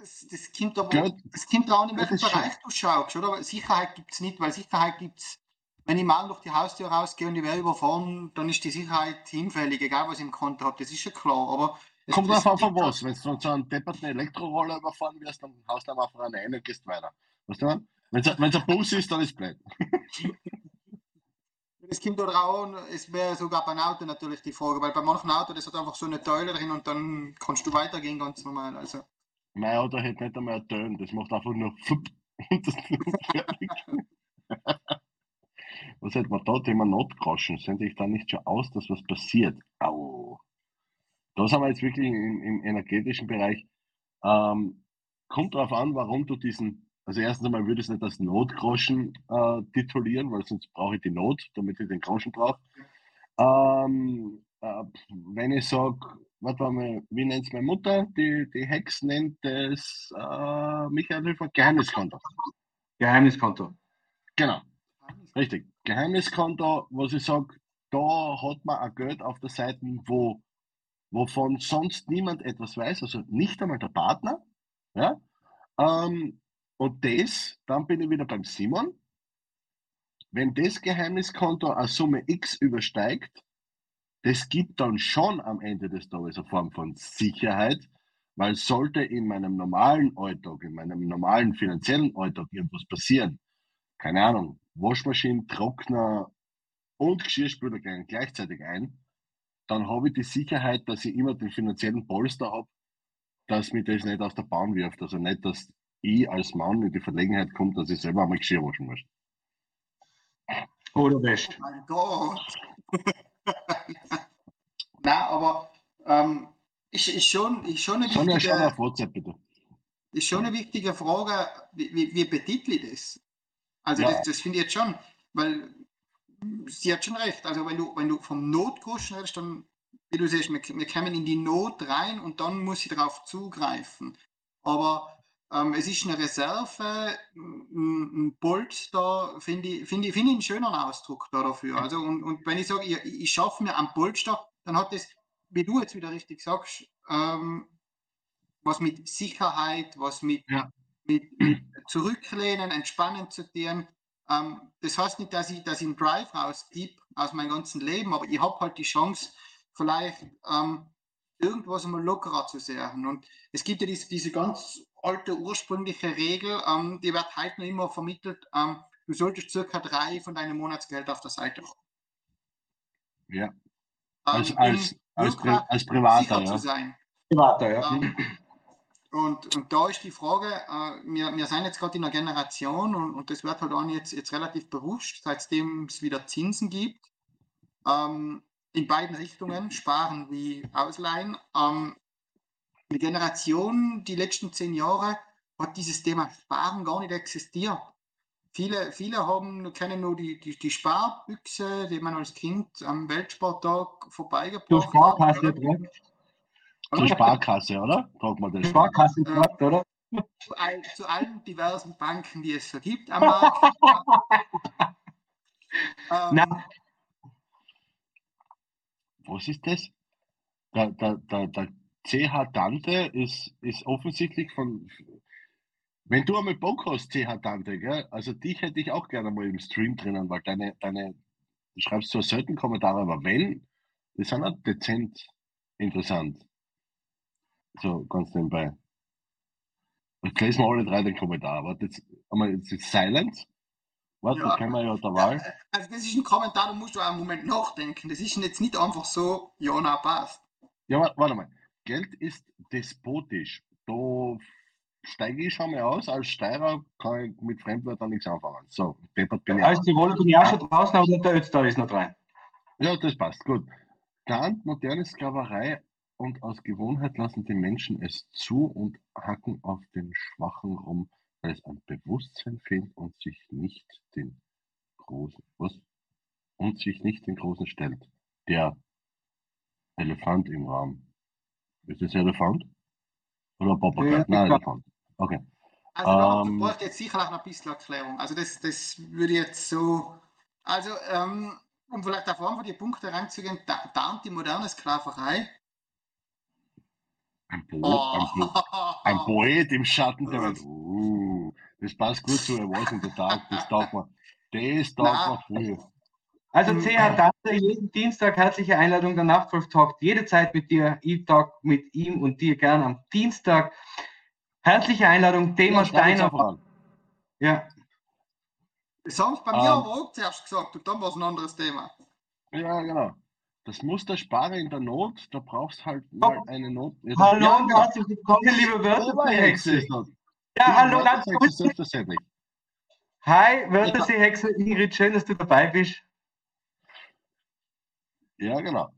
Das, das kommt aber das kommt auch in welchem Bereich du schaust, oder? Sicherheit gibt es nicht, weil Sicherheit gibt es, wenn ich mal durch die Haustür rausgehe und ich werde überfahren, dann ist die Sicherheit hinfällig, egal was ich im Konto habe, das ist schon klar. Aber es- kommt drauf an, von was. Wenn du so einem depperten Elektroroller überfahren wirst, dann haust du einfach rein rein und gehst weiter. Weißt du, wenn es ein Bus ist, dann ist es blöd. Es kommt da drauf an, es wäre sogar beim Auto natürlich die Frage, weil bei manchen Autos, das hat einfach so eine Teile drin und dann kannst du weitergehen ganz normal. Also, Mein Auto hätte nicht einmal einen Tönen, das macht einfach nur und das. Was hätte man da Thema Notgroschen? Sende ich da nicht schon aus, dass was passiert? Au. Da sind wir jetzt wirklich im, im energetischen Bereich. Ähm, kommt darauf an, warum du diesen, also erstens einmal würde ich es nicht als Notgroschen äh, titulieren, weil sonst brauche ich die Not, damit ich den Groschen brauche. Ähm, äh, wenn ich sage, warte mal, wie nennt es meine Mutter? Die, die Hex nennt es äh, Michael Hilfer Geheimniskonto. Geheimniskonto. Genau, richtig. Geheimniskonto, was ich sage, da hat man ein Geld auf der Seite, wo, wovon sonst niemand etwas weiß, also nicht einmal der Partner. Ja? Ähm, und das, dann bin ich wieder beim Simon. Wenn das Geheimniskonto eine Summe X übersteigt, das gibt dann schon am Ende des Tages eine Form von Sicherheit, weil sollte in meinem normalen Alltag, in meinem normalen finanziellen Alltag irgendwas passieren, keine Ahnung, Waschmaschine, Trockner und Geschirrspüler gehen gleichzeitig ein, dann habe ich die Sicherheit, dass ich immer den finanziellen Polster habe, dass mir das nicht aus der Bahn wirft. Also nicht, dass ich als Mann in die Verlegenheit komme, dass ich selber einmal Geschirr waschen muss. Oder Wäsche. Oh mein Gott. Nein, aber ähm, ist, ist, schon, ist, schon eine wichtige, auf WhatsApp bitte. ist schon eine wichtige Frage, wie, wie, wie betitle ich das? Also Ja. das, das finde ich jetzt schon, weil sie hat schon recht. Also wenn du, wenn du vom Notgroschen redest, dann, wie du siehst, wir, wir kommen in die Not rein und dann muss ich darauf zugreifen. Aber ähm, es ist eine Reserve, ein, ein Polster, finde ich, finde ich, finde ich einen schönen Ausdruck da dafür. Also und, und wenn ich sage, ich, ich schaffe mir ein Polster, dann hat das, wie du jetzt wieder richtig sagst, ähm, was mit Sicherheit, was mit, Ja. mit, mit Zurücklehnen, Entspannen zu tun. Ähm, das heißt nicht, dass ich, dass ich einen Drive rausgib aus meinem ganzen Leben, aber ich habe halt die Chance, vielleicht ähm, irgendwas einmal lockerer zu sehen. Und es gibt ja diese, diese ganz alte ursprüngliche Regel, ähm, die wird heute noch immer vermittelt, ähm, du solltest circa drei von deinem Monatsgeld auf der Seite haben. Ja. Ähm, Als, um als, als, Pri als Privater, zu ja. sein. Privater, ja. Ähm, und, und da ist die Frage, äh, wir, wir sind jetzt gerade in einer Generation und, und das wird halt auch jetzt, jetzt relativ bewusst, seitdem es wieder Zinsen gibt, ähm, in beiden Richtungen, sparen wie ausleihen. Ähm, die Generation, die letzten zehn Jahre, hat dieses Thema Sparen gar nicht existiert. Viele, viele haben, kennen nur die, die, die Sparbüchse, die man als Kind am Weltsporttag vorbeigebracht Sparkasse hat. direkt. Zur Sparkasse, oder? Fragt man das. Sparkasse direkt, oder? Zu, all, zu allen diversen Banken, die es so gibt am Markt. ähm, Nein, Was ist das? Der, der, der, der CH Dante ist, ist offensichtlich von. Wenn du einmal Bock hast, CH Dante, gell? also dich hätte ich auch gerne mal im Stream drinnen, weil deine, deine, du schreibst zwar selten Kommentare, aber wenn, die sind auch dezent interessant. So, ganz nebenbei. Jetzt lesen wir alle drei den Kommentar. Warte, jetzt, einmal, jetzt ist Silence. Warte, Ja. da können wir ja der ja, Wahl. also das ist ein Kommentar, da musst du auch einen Moment nachdenken. Das ist jetzt nicht einfach so, ja, na, passt. Ja, wa- warte mal. Geld ist despotisch. Da steige ich schon mal aus. Als Steirer kann ich mit Fremdwörtern nichts anfangen. So, deppert bin ich als. Tiroler bin ich auch schon draußen, aber der Ötztal ist noch dran. Ja, das passt. Gut. Kant, moderne Sklaverei und aus Gewohnheit lassen die Menschen es zu und hacken auf den Schwachen rum, weil es an Bewusstsein fehlt und sich nicht den großen, was? Und sich nicht den großen stellt. Der Elefant im Raum. Ist das Elefant? Oder Papagei? Ja, Nein. Elefant. Okay. Also da Ähm. bräuchte jetzt sicher noch ein bisschen Erklärung. Also das, das würde jetzt so, also ähm, um vielleicht auf von die Punkte reinzugehen, da, da anti-moderne Sklaverei. Ein, Bo ein, Bo ein Poet im Schatten der Welt. Uh, das passt gut zu in the Dark. Das taugt man. Das taugt man früh. Also. CH Dante, jeden Dienstag herzliche Einladung, der Nachtwolf talkt jederzeit mit dir. Ich talk mit ihm und dir gern am Dienstag. Herzliche Einladung, Thema Ja, Steiner. Ja, Das haben sie bei mir Ähm. aber auch zuerst gesagt und dann war es ein anderes Thema. Ja, genau. Das Muster Spare in der Not, da brauchst halt mal Oh. eine Not. Ja, hallo ja, und herzlich willkommen, liebe Wörterseehexe. Ja, hallo, ganz kurz. Selbstverständlich. Hi, Wörterseehexe Ingrid, schön, dass du dabei bist. Ja, genau.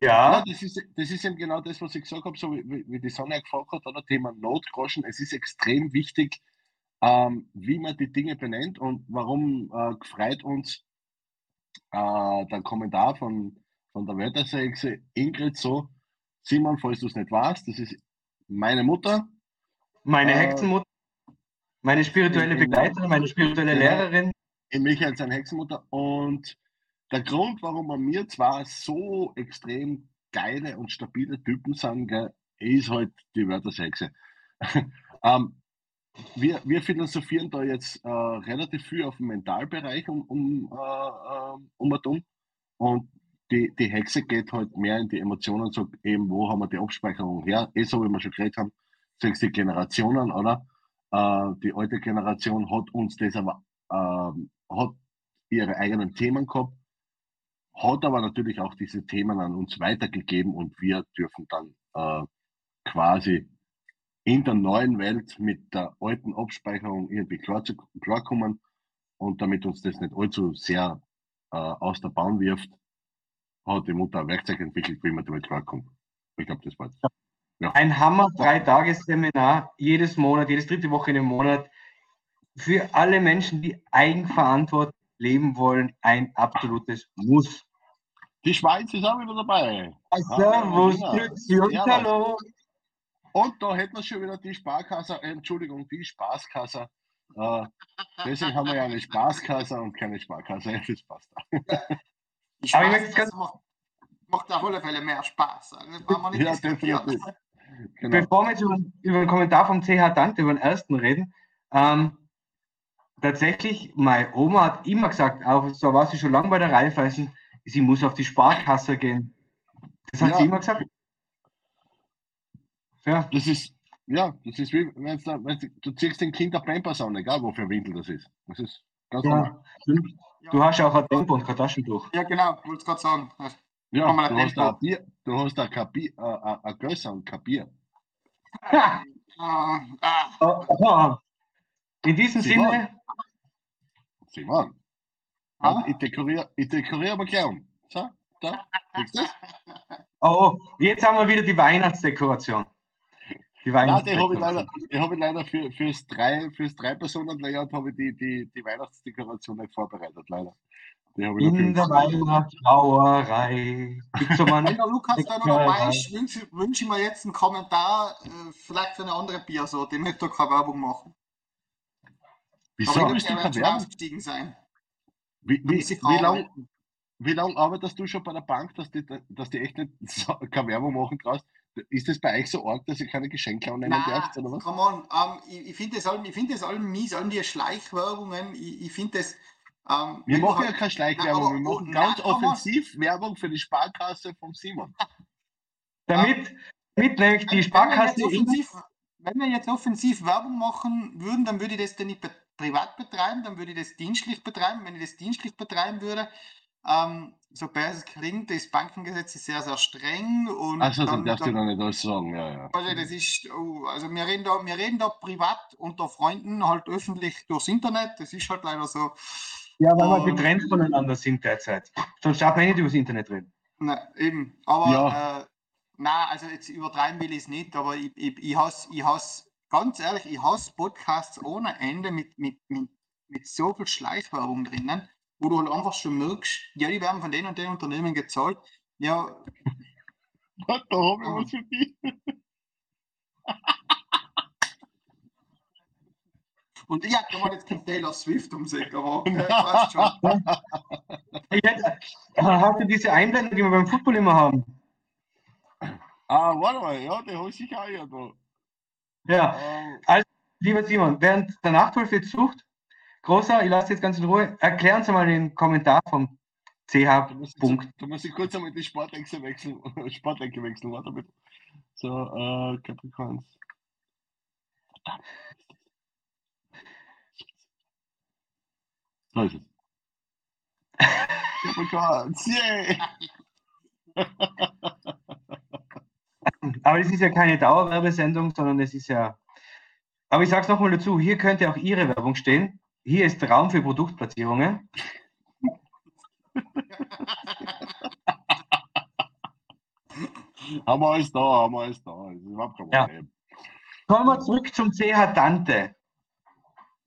Ja, Ja, das ist, das ist eben genau das, was ich gesagt habe, so wie, wie, die Sonja gefragt hat, oder Thema Notgroschen. Es ist extrem wichtig, ähm, wie man die Dinge benennt und warum äh, gefreut uns äh, der Kommentar von, von der Wörtersexe Ingrid so, Simon, falls du es nicht weißt, das ist meine Mutter. meine Äh, Hexenmutter, meine spirituelle. Begleiterin, meine spirituelle Genau. Lehrerin. in Michael seine Hexenmutter. Und der Grund, warum wir mir zwar so extrem geile und stabile Typen sind, gell, ist halt die Wörtersexe. ähm, wir, wir philosophieren da jetzt äh, relativ viel auf dem Mentalbereich um, um, äh, äh, um und um. Und die, die Hexe geht halt mehr in die Emotionen und sagt eben, wo haben wir die Abspeicherung her? Eh so, wie wir schon geredet haben, sechs die Generationen, oder? Äh, die alte Generation hat uns das aber ähm, hat ihre eigenen Themen gehabt, hat aber natürlich auch diese Themen an uns weitergegeben und wir dürfen dann äh, quasi in der neuen Welt mit der alten Abspeicherung irgendwie klar zu, klarkommen und damit uns das nicht allzu sehr äh, aus der Bahn wirft, hat die Mutter ein Werkzeug entwickelt, wie man damit klarkommt. Ich glaube, das war Ein Hammer, drei Tagesseminar, jedes Monat, jedes dritte Woche in einem Monat. Für alle Menschen, die eigenverantwortlich leben wollen, ein absolutes Muss. Die Schweiz ist auch wieder dabei. Servus, ja. Grüezi. Hallo. Und da hätten wir schon wieder die Sparkasse, äh, Entschuldigung, die Spaßkasse. Äh, deswegen haben wir ja eine Spaßkasse und keine Sparkasse. Das passt. Die Aber ich Spaß, möchte ganz- das macht, macht auf alle Fälle mehr Spaß. Also das wir nicht Ja, definitiv. Genau. Bevor wir jetzt über, über den Kommentar vom CH Dante, über den ersten reden, ähm, tatsächlich, meine Oma hat immer gesagt, auch so war sie schon lange bei der Raiffeisen, sie muss auf die Sparkasse gehen. Das hat Ja. sie immer gesagt. Ja, Das ist, ja, das ist wie, wenn du, wenn du, du ziehst den Kind auf Pampers an, egal wofür Windel das ist. Das ist ganz normal. Du hast ja auch ein Tempo und kein Taschentuch. Ja, genau, wollte es gerade sagen. Ja, du ein hast ein Bier, du hast kein Bier, äh, ein- ein Gösser und kein Bier. Ah, ah, Oh, oh. In diesem Simon. Sinne, Simon. Ah? Ich dekoriere, ich dekoriere mal gleich um. So, da, siehst du das? oh, jetzt haben wir wieder die Weihnachtsdekoration. Die Nein, die habe ich Weihnachtsdekoration. leider, die habe ich leider für, fürs drei, fürs drei Personen Layout habe ich die, die, die Weihnachtsdekoration nicht vorbereitet, leider. In der Weihnachtsbrauerei. Der Lukas da noch dabei ist, wünsche wünsch ich mir jetzt einen Kommentar, äh, vielleicht für eine andere Biersorte. Ich möchte da keine Werbung machen. Wieso Aber ich Werbung? ausgestiegen sein. Wie, wie, wie lange lang arbeitest du schon bei der Bank, dass die, dass die echt nicht keine Werbung machen traust? Ist das bei euch so arg, dass ihr keine Geschenke annehmen Nein, dürft, oder was? come on. Ähm, ich ich finde das, allem- ich find das allem mies, all die Schleichwerbungen. Ich, ich finde das. Ähm, Wir machen ja keine Schleichwerbung, wir aber- machen oh, ganz nein, come on. offensiv Werbung für die Sparkasse vom Simon. Damit, damit nämlich die Wenn- Sparkasse Wenn wir, jetzt offensiv, wenn wir jetzt offensiv Werbung machen würden, dann würde ich das dann nicht be privat betreiben, dann würde ich das dienstlich betreiben. Wenn ich das dienstlich betreiben würde, ähm, so böse es klingt, das Bankengesetz ist sehr, sehr streng. Und Achso, dann dann, darfst du noch nicht alles sagen, ja, ja. also das ist, oh, also wir reden, da, wir reden da privat unter Freunden, halt öffentlich durchs Internet. Das ist halt leider so. Ja, weil wir getrennt voneinander sind derzeit. Sonst darf man nicht übers Internet reden. Na, eben. Aber Ja. äh, na, also jetzt übertreiben will ich es nicht, aber ich, ich, ich hasse, ich hasse, ganz ehrlich, ich hasse Podcasts ohne Ende mit, mit, mit, mit so viel Schleichwerbung drinnen, wo du halt einfach schon merkst, ja, die werden von den und den Unternehmen gezahlt. Ja, Da habe ich was für dich. und ja, da war jetzt kein Taylor Swift um sich, aber okay, passt schon. Jetzt, äh, hast du diese Einblendung, die wir beim Football immer haben? Ah, warte mal, ja, die habe ich sicher auch ja da. Ja, Ähm, lieber Simon, während der Nachthilfe jetzt sucht, Großer, ich lasse jetzt ganz in Ruhe, erklären Sie mal den Kommentar vom CH. Punkt. da muss ich kurz einmal die Sportechse wechseln. Sportecke wechseln, warte bitte. So, äh, Capricorns. Verdammt. Da ist es. Capricorns, yay! Aber es ist ja keine Dauerwerbesendung, sondern es ist ja. Aber ich sage es nochmal dazu: hier könnte auch Ihre Werbung stehen. Hier ist Raum für Produktplatzierungen. Haben wir alles da, haben wir alles da. Das ist überhaupt kein Ja. Problem. Kommen wir zurück zum CH Dante.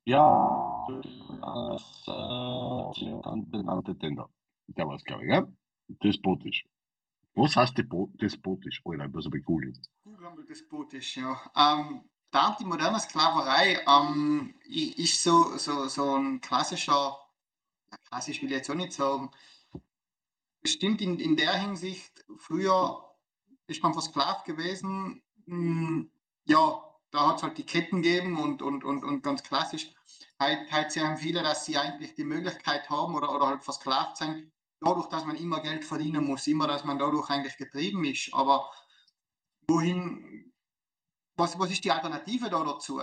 Ja, das, äh, benannte den da. Der war es, glaube ich, ja? Despotisch. Was heißt despotisch? Alter, ich muss aber googeln. Google despotisch, ja. Ähm, die antimoderne Sklaverei ähm, ist so, so, so ein klassischer, klassisch will ich jetzt auch nicht sagen, stimmt in, in der Hinsicht, früher ist man versklavt gewesen, mh, ja, da hat es halt die Ketten gegeben und, und, und, und ganz klassisch, heute, heute sehen viele, dass sie eigentlich die Möglichkeit haben oder, oder halt versklavt sein, dadurch, dass man immer Geld verdienen muss, immer, dass man dadurch eigentlich getrieben ist, aber wohin, was, was ist die Alternative da dazu?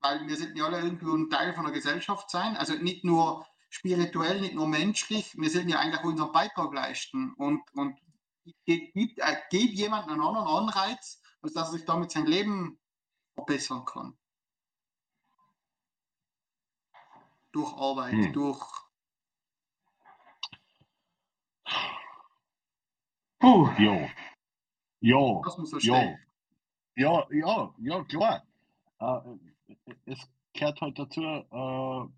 Weil wir sollten ja alle irgendwo ein Teil von der Gesellschaft sein, also nicht nur spirituell, nicht nur menschlich, wir sollten ja eigentlich unseren Beitrag leisten und, und gibt, äh, gibt jemand einen anderen Anreiz, als dass er sich damit sein Leben verbessern kann. Durch Arbeit, Hm. durch Puh, Ja. Ja. das muss so stehen. Ja, ja, ja, klar. Äh, es gehört halt dazu, äh,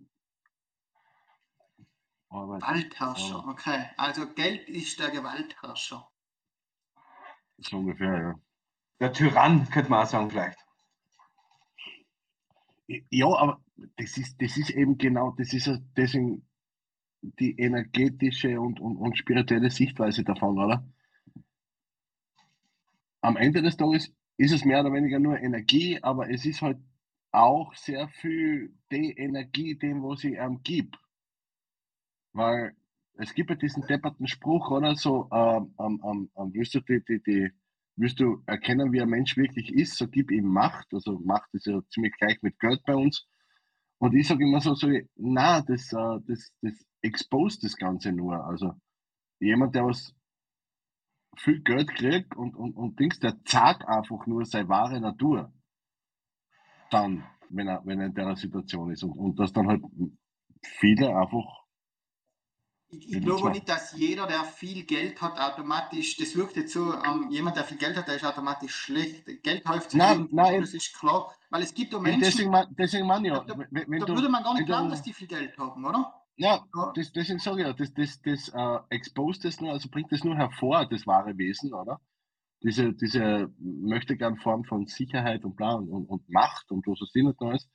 Arbeit. Gewaltherrscher, Ja. okay. Also Geld ist der Gewaltherrscher. So ungefähr, ja. der Tyrann, könnte man auch sagen, vielleicht. Ja, aber das ist, das ist eben genau, das ist deswegen die energetische und, und, und spirituelle Sichtweise davon, oder? Am Ende des Tages ist es mehr oder weniger nur Energie, aber es ist halt auch sehr viel die Energie, dem, was ich ihm gebe. Weil es gibt ja diesen depperten Spruch, oder? So, ähm, ähm, ähm, ähm, willst du die, die, die, willst du erkennen, wie ein Mensch wirklich ist, so gib ihm Macht. Also Macht ist ja ziemlich gleich mit Geld bei uns. Und ich sage immer so, so na, das, äh, das, das exposed das Ganze nur. Also jemand, der was viel Geld kriegt und, und, und Dings, der zeigt einfach nur seine wahre Natur. Dann, wenn er, wenn er in der Situation ist. Und, und dass dann halt viele einfach. Ich, ich glaube nicht, dass jeder, der viel Geld hat, automatisch, das wirkt jetzt so, ähm, jemand, der viel Geld hat, der ist automatisch schlecht. Geld häuft sich Nein, nein. das ist klar. Weil es gibt auch Menschen, deswegen, deswegen meine ich ja, Da- wenn, wenn da du, würde man gar nicht glauben, dass die viel Geld haben, oder? Ja, das, deswegen sage ich ja, das, das, das äh, exposed das nur, also bringt das nur hervor, das wahre Wesen, oder? Diese, diese möchte gern Form von Sicherheit und bla und, und, Macht und was es nicht ist.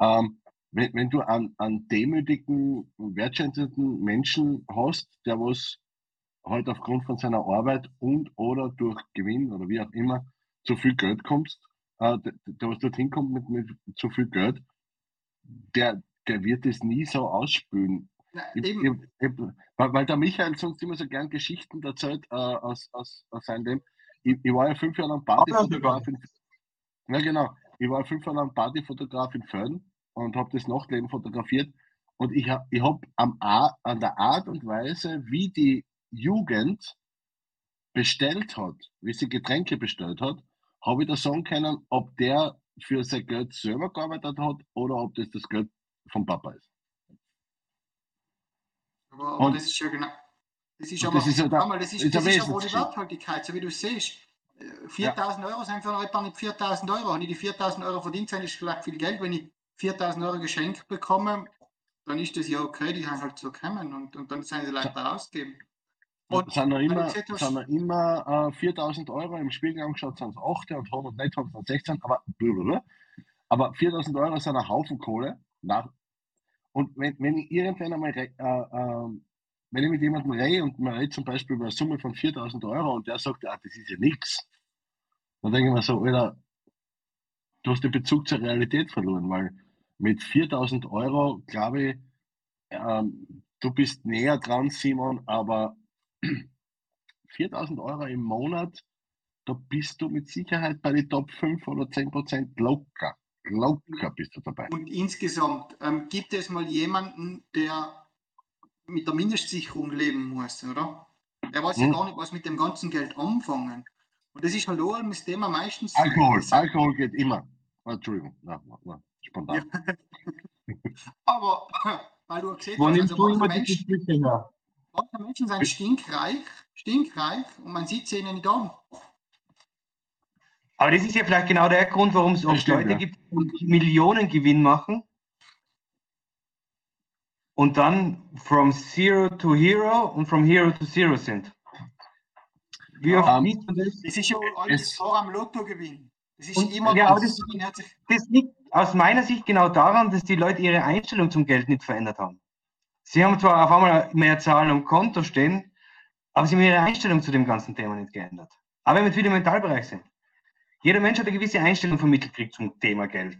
Ähm, wenn, wenn du einen, einen demütigen, wertschätzenden Menschen hast, der was halt aufgrund von seiner Arbeit und oder durch Gewinn oder wie auch immer zu viel Geld kommst, äh, der, der was dorthin kommt mit, mit zu viel Geld, der, der wird es nie so ausspülen. Na, Ich, eben. ich, ich, weil, der Michael sonst immer so gern Geschichten erzählt äh, aus, aus, aus seinem Leben. Ich, war ja fünf Jahre lang Partyfotograf in, ja genau, ich war fünf Jahre lang Partyfotograf in Föhn und habe das Nachtleben fotografiert und ich habe ich hab am an der Art und Weise, wie die Jugend bestellt hat, wie sie Getränke bestellt hat, habe ich da sagen können, ob der für sein Geld selber gearbeitet hat oder ob das das Geld vom Papa ist. Aber, aber Und- das ist ja genau. Das ist und aber, das ist ja da- mal, das ist, ist ja das ist aber die wesentlich. Werthaltigkeit, so wie du siehst. Äh, 4000 Euro sind für einen Retter nicht 4000 Euro. Wenn ich die 4000 Euro verdient sind, ist vielleicht viel Geld. Wenn ich 4000 Euro geschenkt bekomme, dann ist das ja okay, die haben halt so gekommen und, und dann sind sie leichter ausgeben. Und sind noch immer, gesagt hast- sind noch immer äh, 4000 Euro im Spiegel angeschaut, sind es 8 und haben und nicht haben es 16, aber, blablabla. aber 4000 Euro sind ein Haufen Kohle. Nach, und wenn, wenn ich irgendwann einmal, äh, äh, wenn ich mit jemandem rede und man redet zum Beispiel über eine Summe von 4000 Euro und der sagt, ah, das ist ja nichts, dann denke ich mir so, Alter, du hast den Bezug zur Realität verloren, weil mit 4000 Euro, glaube ich, ähm, du bist näher dran, Simon, aber 4000 Euro im Monat, da bist du mit Sicherheit bei den Top 5 oder 10 Prozent locker. Locker bist du dabei. Und insgesamt ähm, gibt es mal jemanden, der mit der Mindestsicherung leben muss, oder? Der weiß ja Hm. gar nicht, was mit dem ganzen Geld anfangen. Und das ist hallo das Thema meistens. Alkohol, Alkohol geht immer. Ah, Entschuldigung, na, na, na, spontan. Aber weil du gesehen Wo hast, also du immer Menschen, Sprüche her? manche Menschen sind stinkreich, stinkreich und man sieht sie ihnen nicht an. Aber das ist ja vielleicht genau der Grund, warum es oft Leute ja. gibt, die Millionen Gewinn machen und dann from zero to hero und from hero to zero sind. Wie oft Ähm, liest du das? Das ist ja alles es- vor am Lottogewinn. Das ist Und- immer ja, aber das, Das liegt aus meiner Sicht genau daran, dass die Leute ihre Einstellung zum Geld nicht verändert haben. Sie haben zwar auf einmal mehr Zahlen am Konto stehen, aber sie haben ihre Einstellung zu dem ganzen Thema nicht geändert. Aber wenn wir jetzt wieder im Mentalbereich sind. Jeder Mensch hat eine gewisse Einstellung vermittelt gekriegt zum Thema Geld.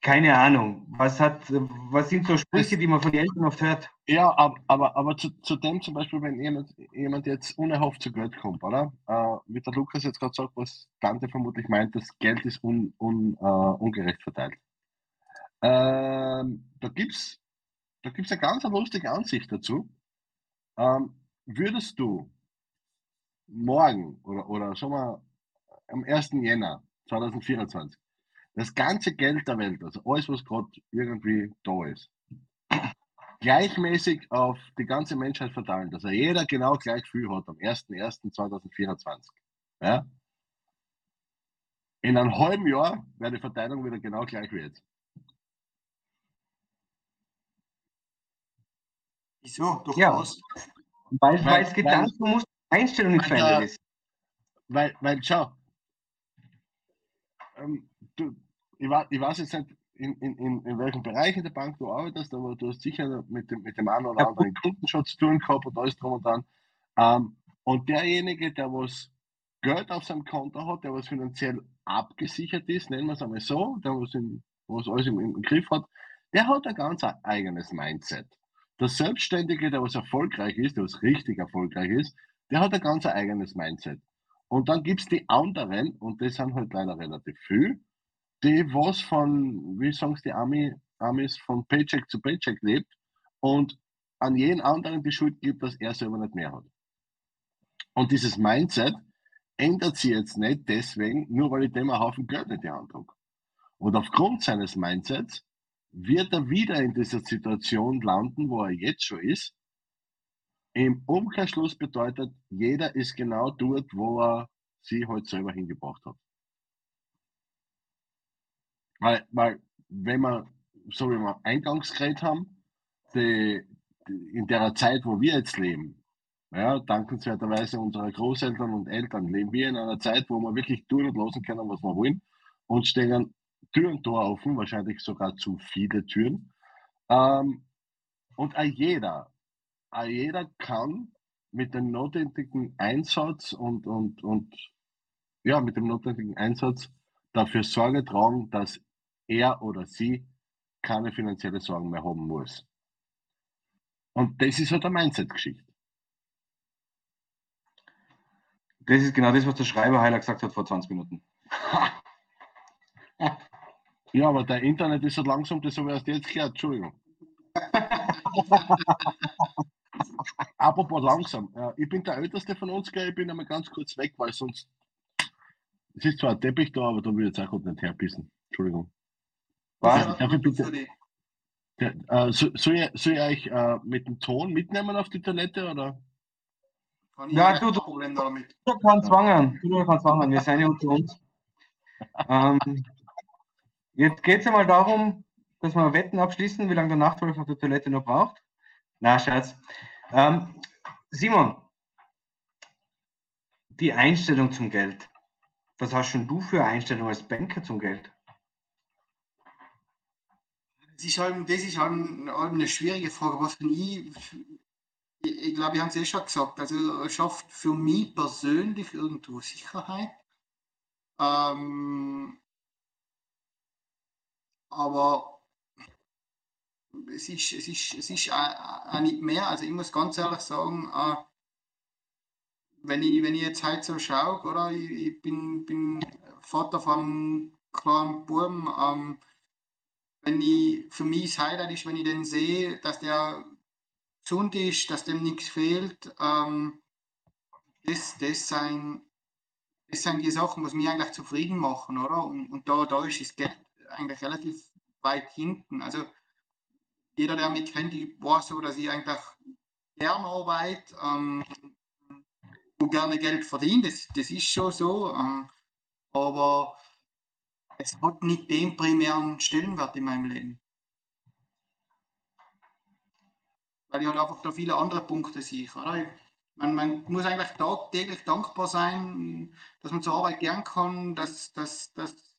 Keine Ahnung. Was, hat, was sind so Sprüche, die man von den Eltern oft hört? Ja, aber, aber, aber zu, zu dem zum Beispiel, wenn jemand, jemand jetzt unerhofft zu Geld kommt, oder? Äh, wie der Lukas jetzt gerade sagt, was Dante vermutlich meint, das Geld ist un, un, äh, ungerecht verteilt. Ähm, da gibt es da gibt's eine ganz lustige Ansicht dazu. Ähm, würdest du morgen oder, oder sagen wir am 1. Jänner 2024 das ganze Geld der Welt, also alles, was gerade irgendwie da ist, gleichmäßig auf die ganze Menschheit verteilen, dass er jeder genau gleich viel hat am 01.01.2024. Ja? In einem halben Jahr wäre die Verteilung wieder genau gleich wie jetzt. wieso? Durch Ja. was? Weil, Weil- weil es Gedanken muss, Einstellung nicht weil verändert ist. Weil, weil schau, ähm, du, ich, wa- ich weiß jetzt nicht, in, in, in, in welchem Bereich in der Bank du arbeitest, aber du hast sicher mit dem, mit dem einen oder anderen Kunden schon zu tun gehabt und alles drum und dran. Ähm, und derjenige, der was Geld auf seinem Konto hat, der was finanziell abgesichert ist, nennen wir es einmal so, der was, in, was alles im, im Griff hat, der hat ein ganz eigenes Mindset. Der Selbstständige, der was erfolgreich ist, der was richtig erfolgreich ist, der hat ein ganz eigenes Mindset. Und dann gibt es die anderen, und das sind halt leider relativ viel, die was von, wie sagen die Ami, Amis, von Paycheck zu Paycheck lebt und an jeden anderen die Schuld gibt, dass er selber nicht mehr hat. Und dieses Mindset ändert sich jetzt nicht deswegen, nur weil ich dem einen Haufen Geld in die drücke. Und aufgrund seines Mindsets wird er wieder in dieser Situation landen, wo er jetzt schon ist. Im Umkehrschluss bedeutet, jeder ist genau dort, wo er sie halt selber hingebracht hat. Weil, weil wenn wir, so wie wir eingangs geredet haben, die, die, in der Zeit, wo wir jetzt leben, ja, dankenswerterweise unsere Großeltern und Eltern, leben wir in einer Zeit, wo wir wirklich tun und losen können, was wir wollen und stehen Tür und Tor offen, wahrscheinlich sogar zu viele Türen. Ähm, und auch jeder, jeder kann mit dem notwendigen Einsatz und, und, und ja, mit dem notwendigen Einsatz dafür Sorge tragen, dass er oder sie keine finanzielle Sorgen mehr haben muss. Und das ist halt eine Mindset-Geschichte. Das ist genau das, was der Schreiber Heiler gesagt hat vor 20 Minuten. Ja, aber der Internet ist halt langsam, das habe ich erst jetzt gehört, Entschuldigung. Apropos langsam, äh, ich bin der Älteste von uns, gell, ich bin einmal ganz kurz weg, weil sonst. Es ist zwar ein Teppich da, aber da will ich jetzt auch nicht herpissen. Entschuldigung. Was? Darf ich bitte- Ja, äh, so, soll, ich, soll ich euch äh, mit dem Ton mitnehmen auf die Toilette oder? Ja, du- du- Problem damit. Du kannst zwangen. Du kannst zwangen. Wir sind ja unter uns. Ähm, jetzt geht es einmal darum, dass wir Wetten abschließen, wie lange der Nachtwolf auf der Toilette noch braucht. Na, Scherz. Ähm, Simon, die Einstellung zum Geld. Was hast schon du für Einstellung als Banker zum Geld? Das ist halt, das ist halt eine schwierige Frage. Was kann ich, ich, glaube, ich habe es eh schon gesagt. Also, schafft für mich persönlich irgendwo Sicherheit. Ähm, aber es ist, es ist, es ist auch, nicht mehr. Also, ich muss ganz ehrlich sagen, wenn ich, wenn ich jetzt heute so schaue, oder? Ich, ich bin, bin Vater von kleinen Buben. Ähm, wenn ich, für mich das Highlight ist, wenn ich den sehe, dass der gesund ist, dass dem nichts fehlt. Ähm, das, das, sind, das sind die Sachen, was mich eigentlich zufrieden machen, oder? Und, und da, da ist das Geld eigentlich relativ weit hinten. Also jeder, der mich kennt, ich weiß so, dass ich eigentlich gerne arbeite ähm, und gerne Geld verdiene. Das, das ist schon so. Ähm, aber es hat nicht den primären Stellenwert in meinem Leben. Weil ich halt einfach da viele andere Punkte sehe. Oder? Man, man muss eigentlich tagtäglich dankbar sein, dass man zur Arbeit gern kann, dass, dass, dass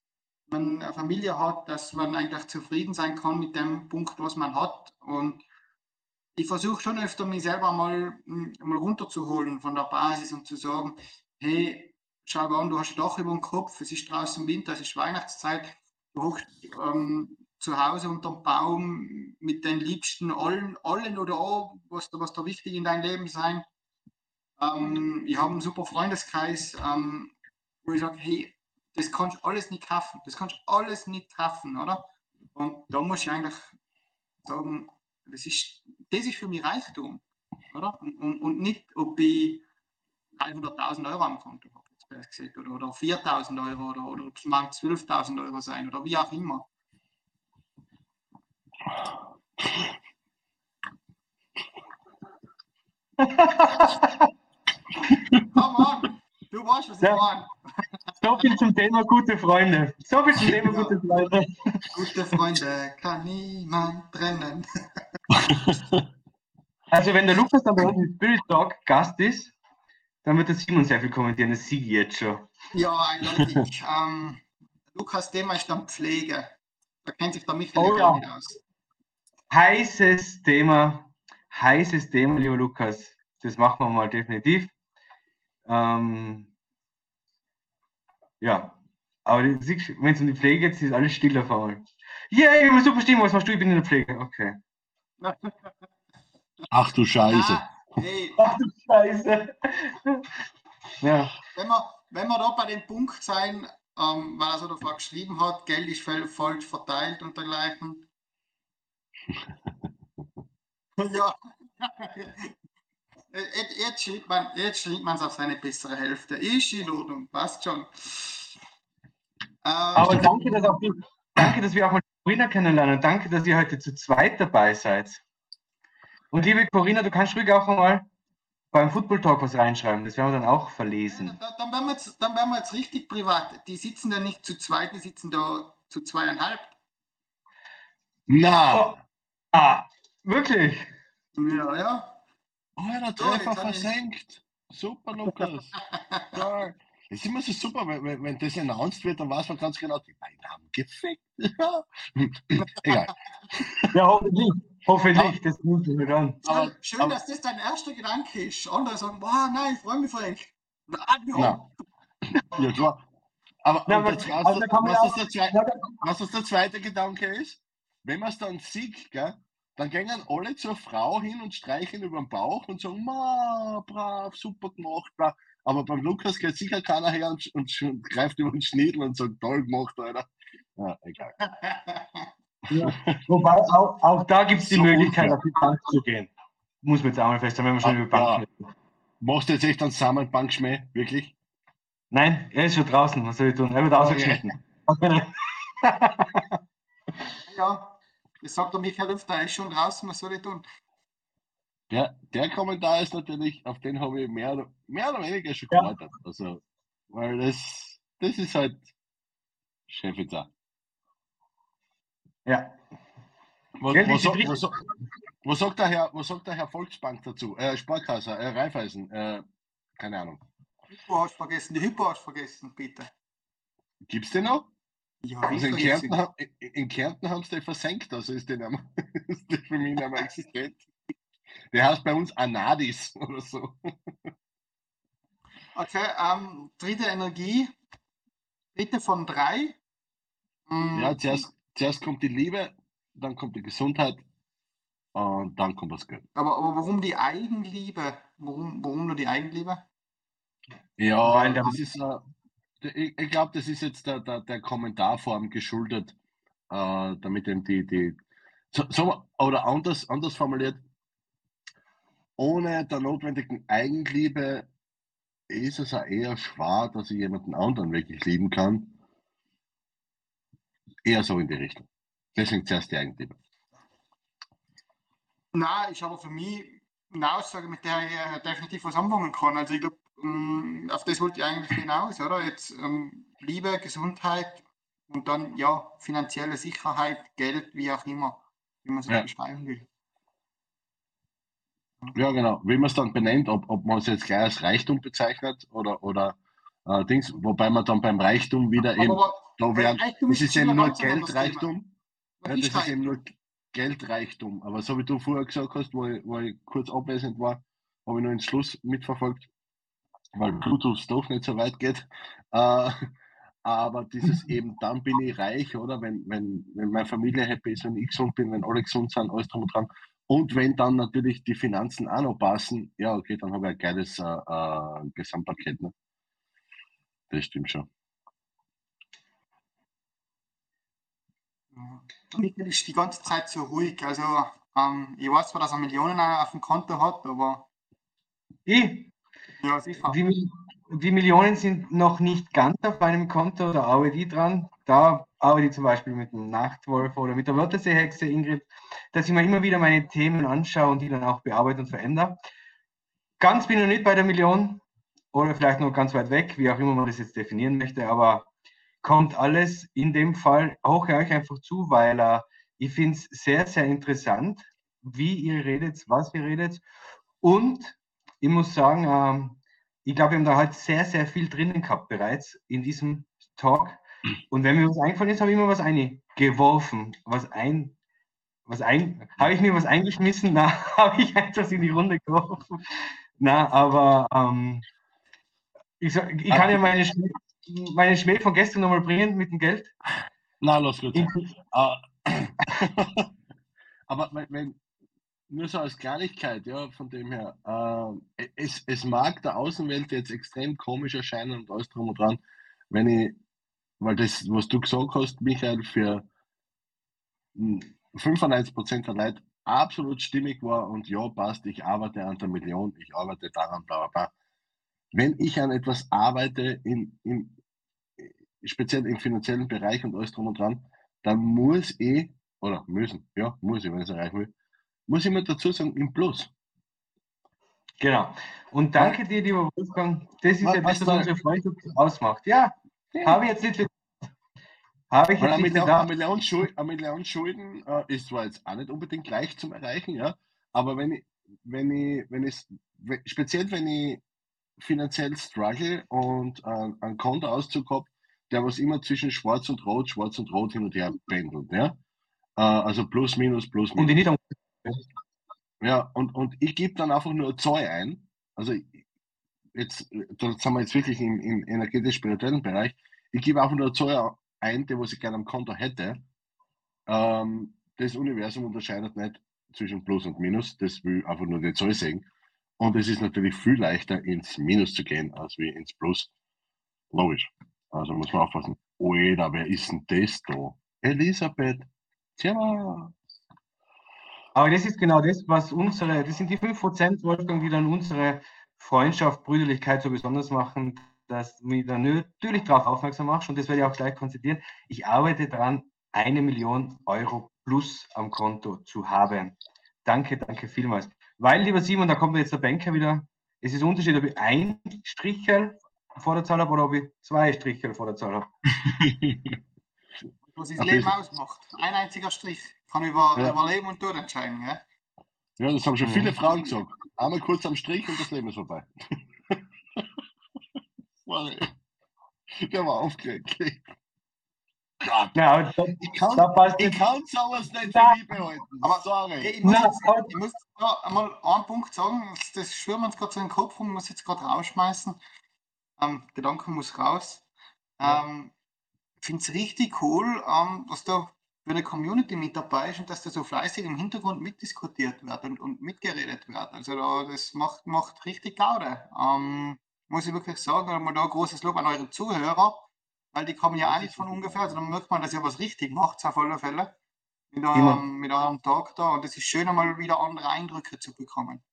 man eine Familie hat, dass man eigentlich zufrieden sein kann mit dem Punkt, was man hat. Und ich versuche schon öfter, mich selber mal, mm, mal runterzuholen von der Basis und zu sagen, hey, schau an, du hast ein Dach über dem Kopf, es ist draußen Winter, es ist Weihnachtszeit, du hockst ähm, zu Hause unterm Baum mit den Liebsten, allen, allen oder auch, was, was da wichtig in deinem Leben sein. Ähm, ich habe einen super Freundeskreis, ähm, wo ich sage, hey, das kannst du alles nicht kaufen, das kannst du alles nicht kaufen, oder? Und da muss ich eigentlich sagen, das ist, das ist für mich Reichtum, oder? Und, und, und nicht, ob ich 300.000 Euro am Konto habe, jetzt gesagt, oder, oder 4.000 Euro, oder, oder es mal 12.000 Euro sein, oder wie auch immer. Come on, du weißt, was ich Ja. meine. So viel zum Thema gute Freunde. So viel zum Thema gute Freunde. Gute Freunde kann niemand trennen. Also wenn der Lukas dann bei uns im Spirit Talk Gast ist, dann wird der Simon sehr viel kommentieren. Das sehe ich jetzt schon. Ja, eindeutig. ähm, Lukas Thema ist dann Pflege. Da kennt sich der Michael Oh ja. nicht aus. Heißes Thema, heißes Thema, lieber Lukas. Das machen wir mal definitiv. Ähm, ja, aber wenn es um die Pflege geht, ist alles still auf einmal. Ja, ich muss super verstehen, was machst du? Ich bin in der Pflege. Okay. Ach du Scheiße. Hey, Ach du Scheiße. Ja, wenn wir, wenn wir da bei dem Punkt sein, ähm, weil er so davor geschrieben hat, Geld ist voll- falsch verteilt und dergleichen. ja. Äh, Jetzt, jetzt schiebt man jetzt schiebt man es auf seine bessere Hälfte. Ist in Ordnung, passt schon. Äh, Aber danke, dass, auch danke, dass wir auch mal Corinna kennenlernen. Danke, dass ihr heute zu zweit dabei seid. Und liebe Corinna, du kannst ruhig auch mal beim Football Talk was reinschreiben. Das werden wir dann auch verlesen. da, dann, werden wir jetzt, dann werden wir jetzt richtig privat. Die sitzen da nicht zu zweit, die sitzen da zu zweieinhalb. Na, Oh, ah, wirklich? Ja, ja. Oh, der So, Treffer ich- versenkt. Super, Lukas. Toll. Das ist immer so super, wenn, wenn, wenn das announced wird, dann weiß man ganz genau, die beiden haben gefickt. Egal. Ja, hoffentlich. Hoffentlich, das nimmt mich an. Schön, Aber- schön aber- dass das dein erster Gedanke ist. Andere sagen, boah, nein, ich freue mich, Frank. Ah, ja. Na. Ja, klar. Aber man was, der da- was das der zweite Gedanke ist? Wenn man es dann sieht, gell, dann gehen alle zur Frau hin und streichen über den Bauch und sagen, ma, brav, super gemacht, bra. Aber beim Lukas geht sicher keiner her und, und, und greift über den Schniedel und sagt, toll gemacht, Alter. Ja, egal. Wobei, auch, auch da gibt es die So Möglichkeit, auf die Bank zu gehen. Muss man jetzt einmal feststellen, wenn wir schon Ah, über Bank ja. reden. Machst du jetzt echt einen Samenbankschmäh? Wirklich? Nein, er ist schon draußen. Was soll ich tun? Er wird Oh, ausgeschnitten. ja, sagt der Michael Lüfter, er ist schon draußen, was soll ich tun? Der, der Kommentar ist natürlich, auf den habe ich mehr, oder- mehr oder weniger schon Ja. gewartet. Also, weil das, das ist halt Chefitzer. Ja. Was, Gell, was, was, was, sagt der Herr, was sagt der Herr Volksbank dazu? Äh, Sparkasse, äh, Raiffeisen, äh, keine Ahnung. Hypo hast vergessen, die Hypo hast du vergessen, bitte. Gibt's den noch? Ja, Also in. Kärnten, in- Kärnten haben sie den versenkt, also ist der, mehr, ist der für mich nicht mehr existent. Der heißt bei uns Anadis oder so. Okay, ähm, dritte Energie, dritte von drei. Mm, Ja, zuerst, zuerst kommt die Liebe, dann kommt die Gesundheit und dann kommt das Geld. Aber, aber warum die Eigenliebe? Warum, warum nur die Eigenliebe? Ja, Weil der- das ist, äh, der- ich, ich glaube, das ist jetzt der, der, der Kommentarform geschuldet, äh, damit eben die, die so, so, oder anders, anders formuliert, ohne der notwendigen Eigenliebe ist es auch eher schwer, dass ich jemanden anderen wirklich lieben kann. Eher so in die Richtung. Deswegen zuerst die Eigenliebe. Na, ist aber für mich eine Aussage, mit der ich äh, definitiv was anfangen kann. Also ich glaube, auf das wollte ich eigentlich hinaus, oder? Jetzt ähm, Liebe, Gesundheit und dann ja finanzielle Sicherheit, Geld, wie auch immer, wie man es Ja. beschreiben will. Ja, genau. Wie man es dann benennt, ob, ob man es jetzt gleich als Reichtum bezeichnet oder, oder äh, Dings, wobei man dann beim Reichtum wieder eben aber da wären, das ist eben nur. Geldreichtum. Ja, das ist eben Reichtum? nur Geldreichtum. Aber so wie du vorher gesagt hast, wo ich, wo ich kurz abwesend war, habe ich nur den Schluss mitverfolgt, weil Bluetooth doch nicht so weit geht. Äh, aber dieses eben, dann bin ich reich, oder? Wenn, wenn, wenn meine Familie happy ist, wenn ich gesund bin, wenn alle gesund sind, alles drum und dran. Und wenn dann natürlich die Finanzen auch noch passen, ja, okay, dann habe ich ein geiles äh, äh, Gesamtpaket. Ne? Das stimmt schon. Ja. Michael ist die ganze Zeit so ruhig. Also ähm, ich weiß zwar, dass er Millionen auf dem Konto hat, aber Ich, ja, sicher. die, die Millionen sind noch nicht ganz auf meinem Konto, arbeite ich dran. Da arbeite ich zum Beispiel mit dem Nachtwolf oder mit der Wörterseehexe Ingrid, dass ich mir immer wieder meine Themen anschaue und die dann auch bearbeite und verändere. Ganz bin ich noch nicht bei der Million oder vielleicht noch ganz weit weg, wie auch immer man das jetzt definieren möchte, aber kommt alles in dem Fall, auch euch einfach zu, weil äh, ich finde es sehr, sehr interessant, wie ihr redet, was ihr redet und ich muss sagen, ähm, ich glaube, wir haben da halt sehr, sehr viel drinnen gehabt bereits in diesem Talk. Und wenn mir was eingefallen ist, habe ich immer was eingeworfen. Was ein, was ein, habe ich mir was eingeschmissen? Na, habe ich etwas in die Runde geworfen. Na, aber ähm, ich, ich kann ja meine, Schmäh- meine Schmäh von gestern nochmal bringen mit dem Geld. Na, los, gut. Ah, Aber wenn, nur so als Kleinigkeit, ja, von dem her, äh, es, es mag der Außenwelt jetzt extrem komisch erscheinen und alles drum und dran, wenn ich, weil das, was du gesagt hast, Michael, für hm, 95% der Leute absolut stimmig war und ja, passt, ich arbeite an der Million, ich arbeite daran, bla bla bla. Wenn ich an etwas arbeite, in, in, speziell im finanziellen Bereich und alles drum und dran, dann muss ich, oder müssen, ja, muss ich, wenn ich es erreichen will, muss ich mir dazu sagen, im Plus. Genau. Und danke dir, lieber Wolfgang. Das ist Was- ja was das, was unsere Freundschaft ausmacht. Ja, habe ich jetzt nicht. Habe ich Weil jetzt eine nicht Million, eine. Million, Schul eine Million Schulden äh, ist zwar jetzt auch nicht unbedingt leicht zum Erreichen, ja, aber wenn ich, wenn ich, wenn ich, we- speziell wenn ich finanziell struggle und äh, einen Kontoauszug habe, der was immer zwischen schwarz und rot, schwarz und rot hin und her pendelt, ja, äh, also plus, minus, plus, Und minus. die nicht Ja, und, und ich gebe dann einfach nur Zahl ein. Also jetzt, da sind wir jetzt wirklich im, im energetisch-spirituellen Bereich. Ich gebe einfach nur Zahl ein, die was ich gerne am Konto hätte. Ähm, das Universum unterscheidet nicht zwischen Plus und Minus. Das will einfach nur die Zahl sehen. Und es ist natürlich viel leichter, ins Minus zu gehen, als wie ins Plus. Logisch. Also muss man aufpassen. Oeda, wer ist denn das da? Elisabeth. Servus. Aber das ist genau das, was unsere, das sind die 5%, Wolfgang, die dann unsere Freundschaft, Brüderlichkeit so besonders machen, dass du mich dann natürlich darauf aufmerksam machst und das werde ich auch gleich konzedieren. Ich arbeite daran, eine Million Euro plus am Konto zu haben. Danke, danke vielmals. Weil, lieber Simon, da kommt jetzt der Banker wieder. Es ist ein Unterschied, ob ich ein Strichel vor der Zahl habe oder ob ich zwei Strichel vor der Zahl habe. Was das Leben ausmacht. Ein einziger Strich kann über, Ja. über Leben und Tod entscheiden. Gell? Ja, das haben schon viele Mhm. Frauen gesagt. Einmal kurz am Strich und das Leben ist vorbei. Sorry. Der war aufgeregt. Gott, Ja, da, ich kann, da passt ich kann sowas nicht für mich behalten. aber- Sorry. Ich muss, Na, jetzt, aber- ich muss da einmal einen Punkt sagen, das, das schwirrt mir jetzt gerade so in den Kopf und muss jetzt gerade rausschmeißen. Ähm, Gedanke muss raus. Ähm, ich finde es richtig cool, ähm, dass da für eine Community mit dabei ist und dass da so fleißig im Hintergrund mitdiskutiert wird und, und mitgeredet wird. Also da, das macht, macht richtig Gaude. Ähm, muss ich wirklich sagen, einmal da großes Lob an eure Zuhörer, weil die kommen ja auch nicht von ungefähr. Also dann merkt man, dass ihr was richtig macht, auf alle Fälle. Mit eurem, mit eurem Tag da. Und es ist schön, einmal wieder andere Eindrücke zu bekommen.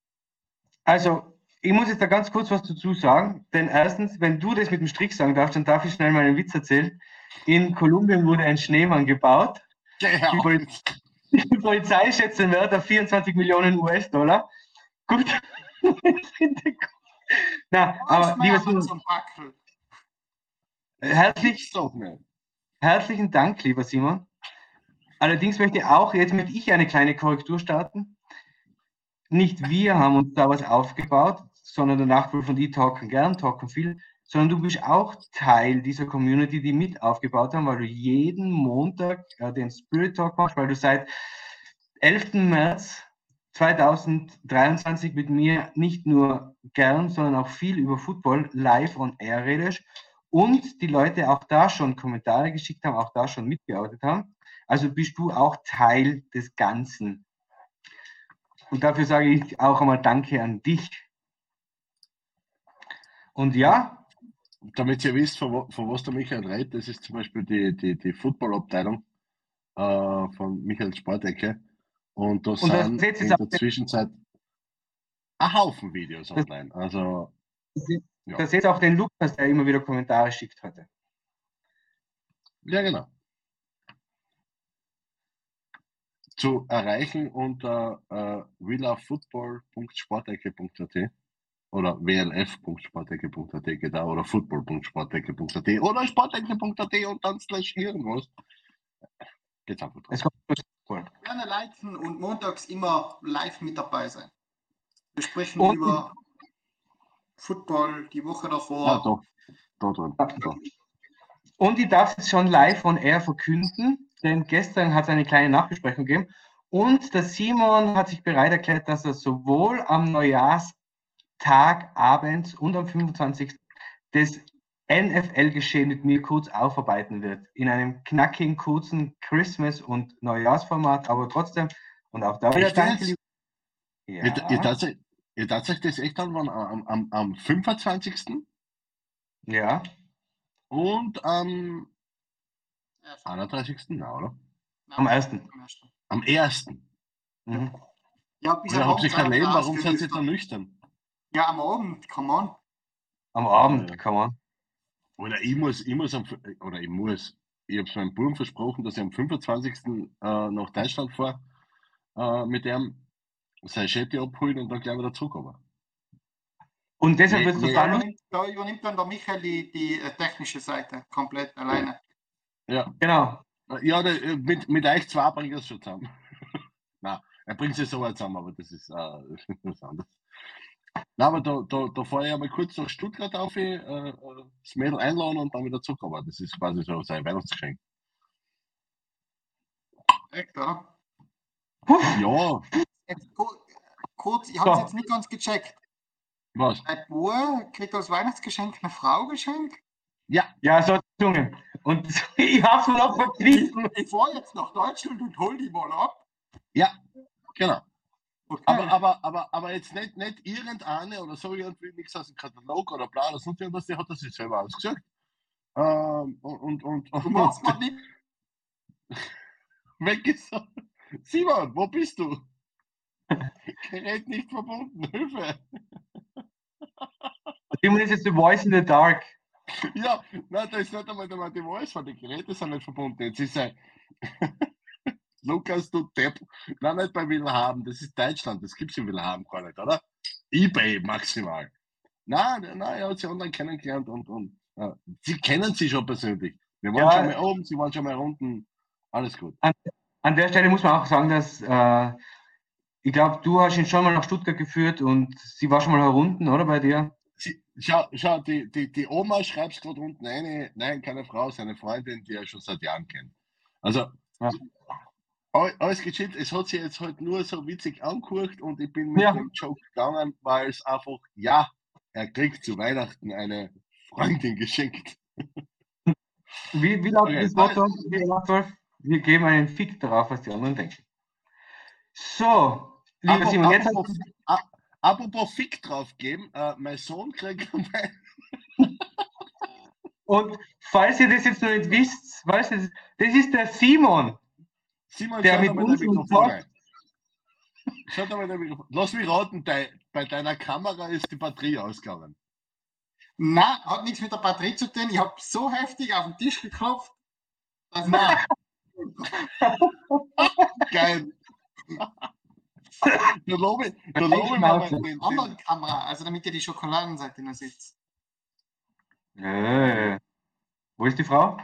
Also, ich muss jetzt da ganz kurz was dazu sagen, denn erstens, wenn du das mit dem Strich sagen darfst, dann darf ich schnell mal einen Witz erzählen. In Kolumbien wurde ein Schneemann gebaut. Ja. Die, die Polizei schätzt den Wert auf 24 Millionen US-Dollar. Gut. Na, aber lieber Simon, so ein Packel. herzlich. Herzlichen Dank, lieber Simon. Allerdings möchte ich auch, jetzt möchte ich eine kleine Korrektur starten. Nicht wir haben uns da was aufgebaut, sondern der Nachbar von die talken gern, talken viel, sondern du bist auch Teil dieser Community, die mit aufgebaut haben, weil du jeden Montag äh, den Spirit Talk machst, weil du seit 11. März 2023 mit mir nicht nur gern, sondern auch viel über Football live on air redest und die Leute auch da schon Kommentare geschickt haben, auch da schon mitgearbeitet haben. Also bist du auch Teil des Ganzen. Und dafür sage ich auch einmal Danke an dich. Und ja, Damit ihr wisst, von, von was der Michael redet, das ist zum Beispiel die, die, die Football-Abteilung äh, von Michael Sportecke. Und da sind in der Zwischenzeit ein Haufen Videos Das- online. Also, Ja. da seht ihr auch den Lukas, der immer wieder Kommentare schickt heute. ja genau. Zu erreichen unter äh, willfootball.sportecke.at oder wlf.sportecke.at geht auch, oder football.sportecke.at oder sportecke.at und dann slash irgendwas. Geht's einfach drauf. Es kommt voll. Gerne liken und montags immer live mit dabei sein. Wir sprechen Und- über Football die Woche davor. Ja, doch. Da drin. Da. Und ich darf es schon live on air verkünden, denn gestern hat es eine kleine Nachbesprechung gegeben. Und der Simon hat sich bereit erklärt, dass er sowohl am Neujahrstag abends und am 25. das NFL-Geschehen mit mir kurz aufarbeiten wird. In einem knackigen, kurzen Christmas- und Neujahrsformat, aber trotzdem. Und auch da wieder danke. Ihr, ihr, Ja, tatsächlich, ihr tatsächlich das echt dann wann? am, am, am 25. ja. und am Ja, 31. Na, oder? am ersten. am ersten. Am 1. Mhm. Ja, bis am habt ihr kein Leben, warum seid ihr dann nüchtern? Ja, am Abend, come on. Am Abend, Ja. kann man. Oder ich muss, ich muss am, oder ich muss, ich habe meinem Buben versprochen, dass ich am 25. Äh, nach Deutschland fahre, äh, mit dem sein Shetty abholen und dann gleich wieder zurückkommen. Und deshalb wird es nee. total Da lustig. übernimmt, da übernimmt dann der Michael die, die äh, technische Seite komplett alleine. Ja, Genau. Ja der, mit, mit euch zwei bringt er es schon zusammen. Nein, er bringt es so weit zusammen, aber das ist äh, was anderes. Nein, aber da, da, da fahre ich einmal kurz nach Stuttgart auf, äh, das Mädel einladen und dann wieder zurückkommen. Das ist quasi so sein Weihnachtsgeschenk. Echt, oder? Ja, Jetzt, ku- kurz, ich habe es jetzt nicht ganz gecheckt. was? Ein Bauer kriegt als Weihnachtsgeschenk eine Frau geschenkt. Ja, Ja, so hat es gesungen. Und ich hab's mir noch Ich, verkniffen. ich fahre jetzt nach Deutschland und hol die mal ab. ja, genau. Okay. Aber, aber, aber, aber jetzt nicht, nicht irgendeine oder so irgendwie nichts aus dem Katalog oder bla oder sonst irgendwas, die hat das sich selber ausgesucht. Ähm, und, und, und, und, mal nicht. weg ist er. Simon, wo bist du? Gerät nicht verbunden, Hilfe. Simon ist jetzt the voice in the dark. Ja, nein, da ist nicht einmal der die Voice, weil die Geräte sind nicht verbunden. Jetzt ist er. Lukas, du Depp. Nein, nicht bei Willhaben, das ist Deutschland, das gibt's in Willhaben gar nicht, oder? Ebay maximal. Nein, nein, er hat sie online kennengelernt und, und ja, sie kennen sie schon persönlich. Wir waren Ja. schon mal oben, sie waren schon mal unten. Alles gut. An der Stelle muss man auch sagen, dass äh, ich glaube, du hast ihn schon mal nach Stuttgart geführt und sie war schon mal herunten, oder bei dir? Sie, schau, schau die, die, die Oma schreibt gerade unten eine, nein, keine Frau, seine Freundin, die er schon seit Jahren kennt. Also, Ja. All- alles gechillt. Es hat sich jetzt halt nur so witzig angehört und ich bin mit Ja. dem Joke gegangen, weil es einfach, ja, er kriegt zu Weihnachten eine Freundin geschenkt. Wie, wie lautet Okay. das Motto? Wir, geben einen Fick darauf, was die anderen denken. So, lieber Apropos- Simon, jetzt apropos, apropos Fick draufgeben, äh, mein Sohn kriegt und falls ihr das jetzt noch nicht wisst, weißt du, das ist der Simon. Simon, Der schau mit doch mal uns dein im Mikrofon Talk- rein. Schau doch mal dein Mikrofon. Lass mich raten, dei- bei deiner Kamera ist die Batterie ausgegangen. Nein, hat nichts mit der Batterie zu tun. Ich habe so heftig auf den Tisch geklopft. Dass Nein. Geil. Da lobe ich, da lobe mal den, den, anderen Kamera, also damit ihr die Schokoladenseite noch seht. Äh, wo ist die Frau?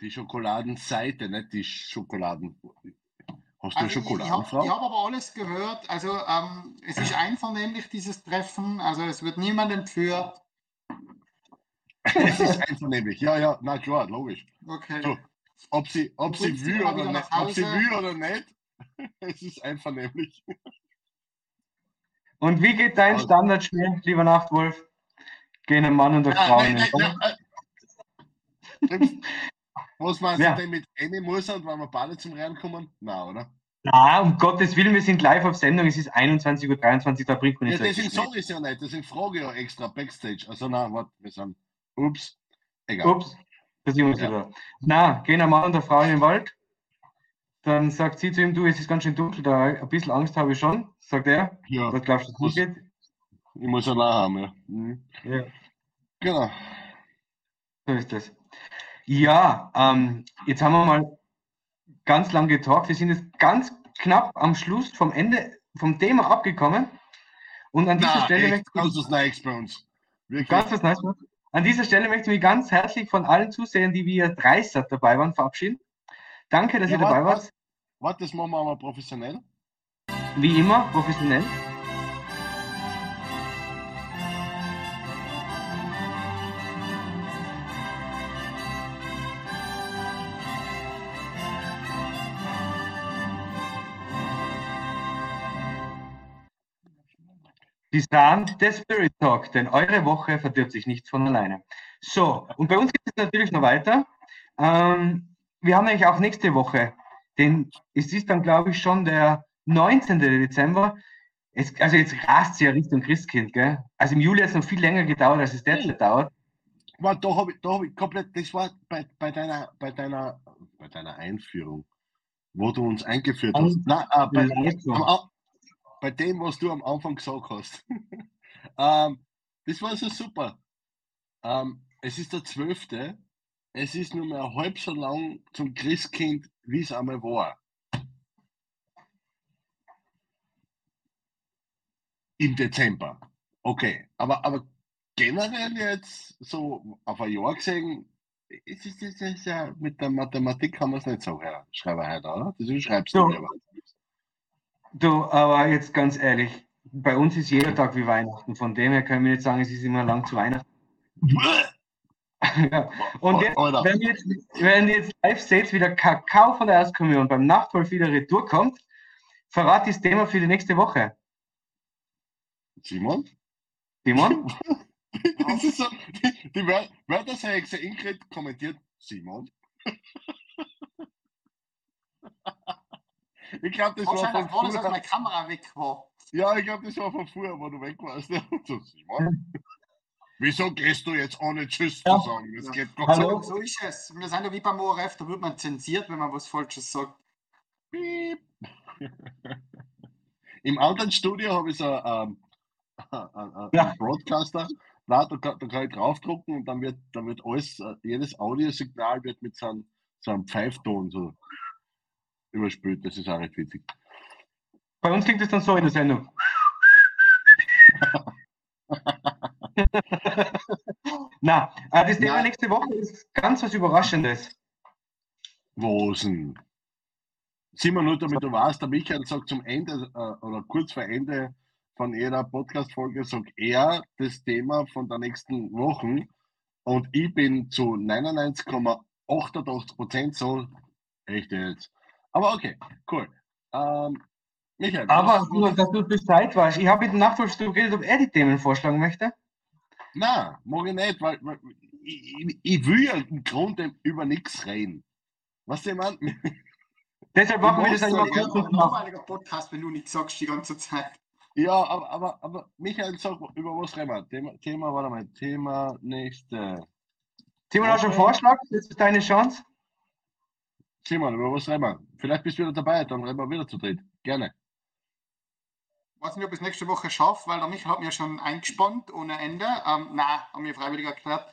Die Schokoladenseite, nicht die Schokoladen. Hast du eine Also ich, ich habe Schokoladenfrau? hab aber alles gehört. Also ähm, es ist einvernehmlich dieses Treffen. Also es wird niemand entführt. Das ist einvernehmlich. Ja, ja, na klar, logisch. Okay. So. Ob sie, ob sie bringst will oder nicht, ob sie will oder nicht, es ist einvernehmlich. Und wie geht dein Also- Standardspiel, lieber Nachtwolf? Gehen ein Mann und eine Frau in den Raum? nein. Was meinst Ja. du denn mit eine muss und wenn wir beide zum Reinkommen? Na, oder? Na, um Gottes Willen, wir sind live auf Sendung, es ist 21.23 Uhr, da bringt man Ja, nicht so deswegen sage ich es ja nicht, deswegen frage ich ja extra Backstage. Also, na, warte, wir sind. Ups, egal. Ups, da sind wir Ja. wieder. Na, gehen ein Mann und eine Frau in den Wald. Dann sagt sie zu ihm, du, es ist ganz schön dunkel, da ein bisschen Angst habe ich schon. Sagt er, Ja, was glaubst du, was Was- geht? ich muss allein haben, ja. Mhm. Ja, Genau. so ist das. Ja, ähm, jetzt haben wir mal ganz lang getalkt. Wir sind jetzt ganz knapp am Schluss vom Ende vom Thema abgekommen. Und an dieser Na, Stelle echt, möchte ich ganz was Neues bei uns. Wirklich. Ganz was Neues. machen. An dieser Stelle möchte ich mich ganz herzlich von allen Zusehern, die via Dreisat dabei waren, verabschieden. Danke, dass Ja, ihr dabei wart. Warte, das machen wir aber professionell. Wie immer, professionell. Die Sahn der Spirit Talk, denn eure Woche verdirbt sich nicht von alleine. So, und bei uns geht es natürlich noch weiter. Ähm, wir haben eigentlich auch nächste Woche, denn es ist dann, glaube ich, schon der 19. Dezember. Es, also jetzt rast es ja Richtung Christkind, gell? Also im Juli hat es noch viel länger gedauert, als es derzeit dauert. Warte, da habe ich, da hab ich komplett, das war bei, bei, deiner, bei, deiner, bei deiner Einführung. wo du uns eingeführt hast. Nein, äh, bei, am, bei dem, was du am Anfang gesagt hast. ähm, das war so super. Ähm, es ist der 12. Es ist nur mehr halb so lang zum Christkind, wie es einmal war. Im Dezember. Okay, aber, aber generell jetzt so auf ein Jahr gesehen, es ist, es ist ja mit der Mathematik kann man es nicht so schreiben heute, oder? Das schreibst du So. mir. Du, aber jetzt ganz ehrlich, bei uns ist jeder Tag wie Weihnachten. Von dem her können wir nicht sagen, es ist immer lang zu Weihnachten. ja. Und jetzt, wenn ihr jetzt, wenn ihr jetzt live seht, wie der Kakao von der Erstkommunion beim Nachtwolf wieder retour kommt, verrat das Thema für die nächste Woche. Simon? Simon? Das ist so, die, die Ingrid kommentiert Simon. Ich glaube, das war von früher. meine Kamera weg war. Ja, ich glaube, das war von früher, wo du weg warst. So, Simon. Wieso gehst du jetzt ohne Tschüss Ja. zu sagen? Das Ja. geht gar Hallo? So ist es. Wir sind ja wie beim ORF, da wird man zensiert, wenn man was Falsches sagt. Piep. Im anderen Studio habe ich so ähm, einen, einen, Ja. einen Broadcaster. Na, da, kann- da kann ich draufdrucken und dann wird, dann wird alles, äh, jedes Audiosignal wird mit so einem, so einem Pfeifton so überspült. Das ist auch recht witzig. Bei uns klingt es dann so in der Sendung. Na, äh, das Thema nächste Woche ist ganz was Überraschendes. Wosen. Simon, nur damit du weißt, der Michael sagt zum Ende äh, oder kurz vor Ende von jeder Podcast-Folge, sagt er das Thema von der nächsten Wochen und ich bin zu 99,88 Prozent so, echt jetzt. Aber okay, cool. Ähm, Michael, Aber nur, dass du Bescheid weißt, ich habe mit dem Nachwolfstuhl geredet, ob er die Themen vorschlagen möchte. Nein, mag ich nicht, weil, weil ich, ich, ich will ja im Grunde über nichts reden. Was ich meine? Deshalb machen wir das Ich mach's kurz und ein knapp. Podcast, wenn du nichts sagst die ganze Zeit. Ja, aber, aber, aber Michael, sag, über was reden wir? Thema, Thema, warte mal, Thema nächste. Simon, hast du einen Vorschlag? Jetzt ist deine Chance. Simon, über was reden wir? Vielleicht bist du wieder dabei, dann reden wir wieder zu dritt. Gerne. Ich weiß nicht, ob ich es nächste Woche schaffe, weil der Michael hat mir schon eingespannt ohne Ende. Ähm, nein, haben wir freiwillig erklärt.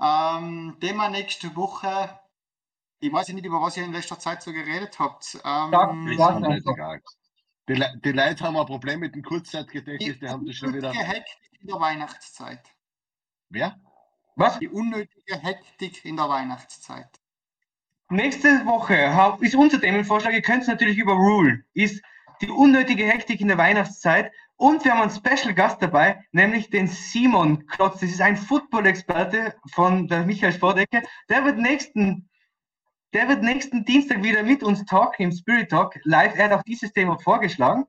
Ähm, Thema nächste Woche. Ich weiß ja nicht, über was ihr in letzter Zeit so geredet habt. Ähm, Ja, egal. Die, Le- die Leute haben ein Problem mit dem Kurzzeitgedächtnis, die haben das schon wieder. unnötige Hektik in der Weihnachtszeit. Wer? Was? Die unnötige Hektik in der Weihnachtszeit. Nächste Woche ist unser Themenvorschlag, ihr könnt es natürlich überrulen, ist die unnötige Hektik in der Weihnachtszeit. Und wir haben einen Special Gast dabei, nämlich den Simon Klotz. Das ist ein Football-Experte von der Michael Sportecke. Der wird nächsten, der wird nächsten Dienstag wieder mit uns talken im Spirit Talk live. Er hat auch dieses Thema vorgeschlagen.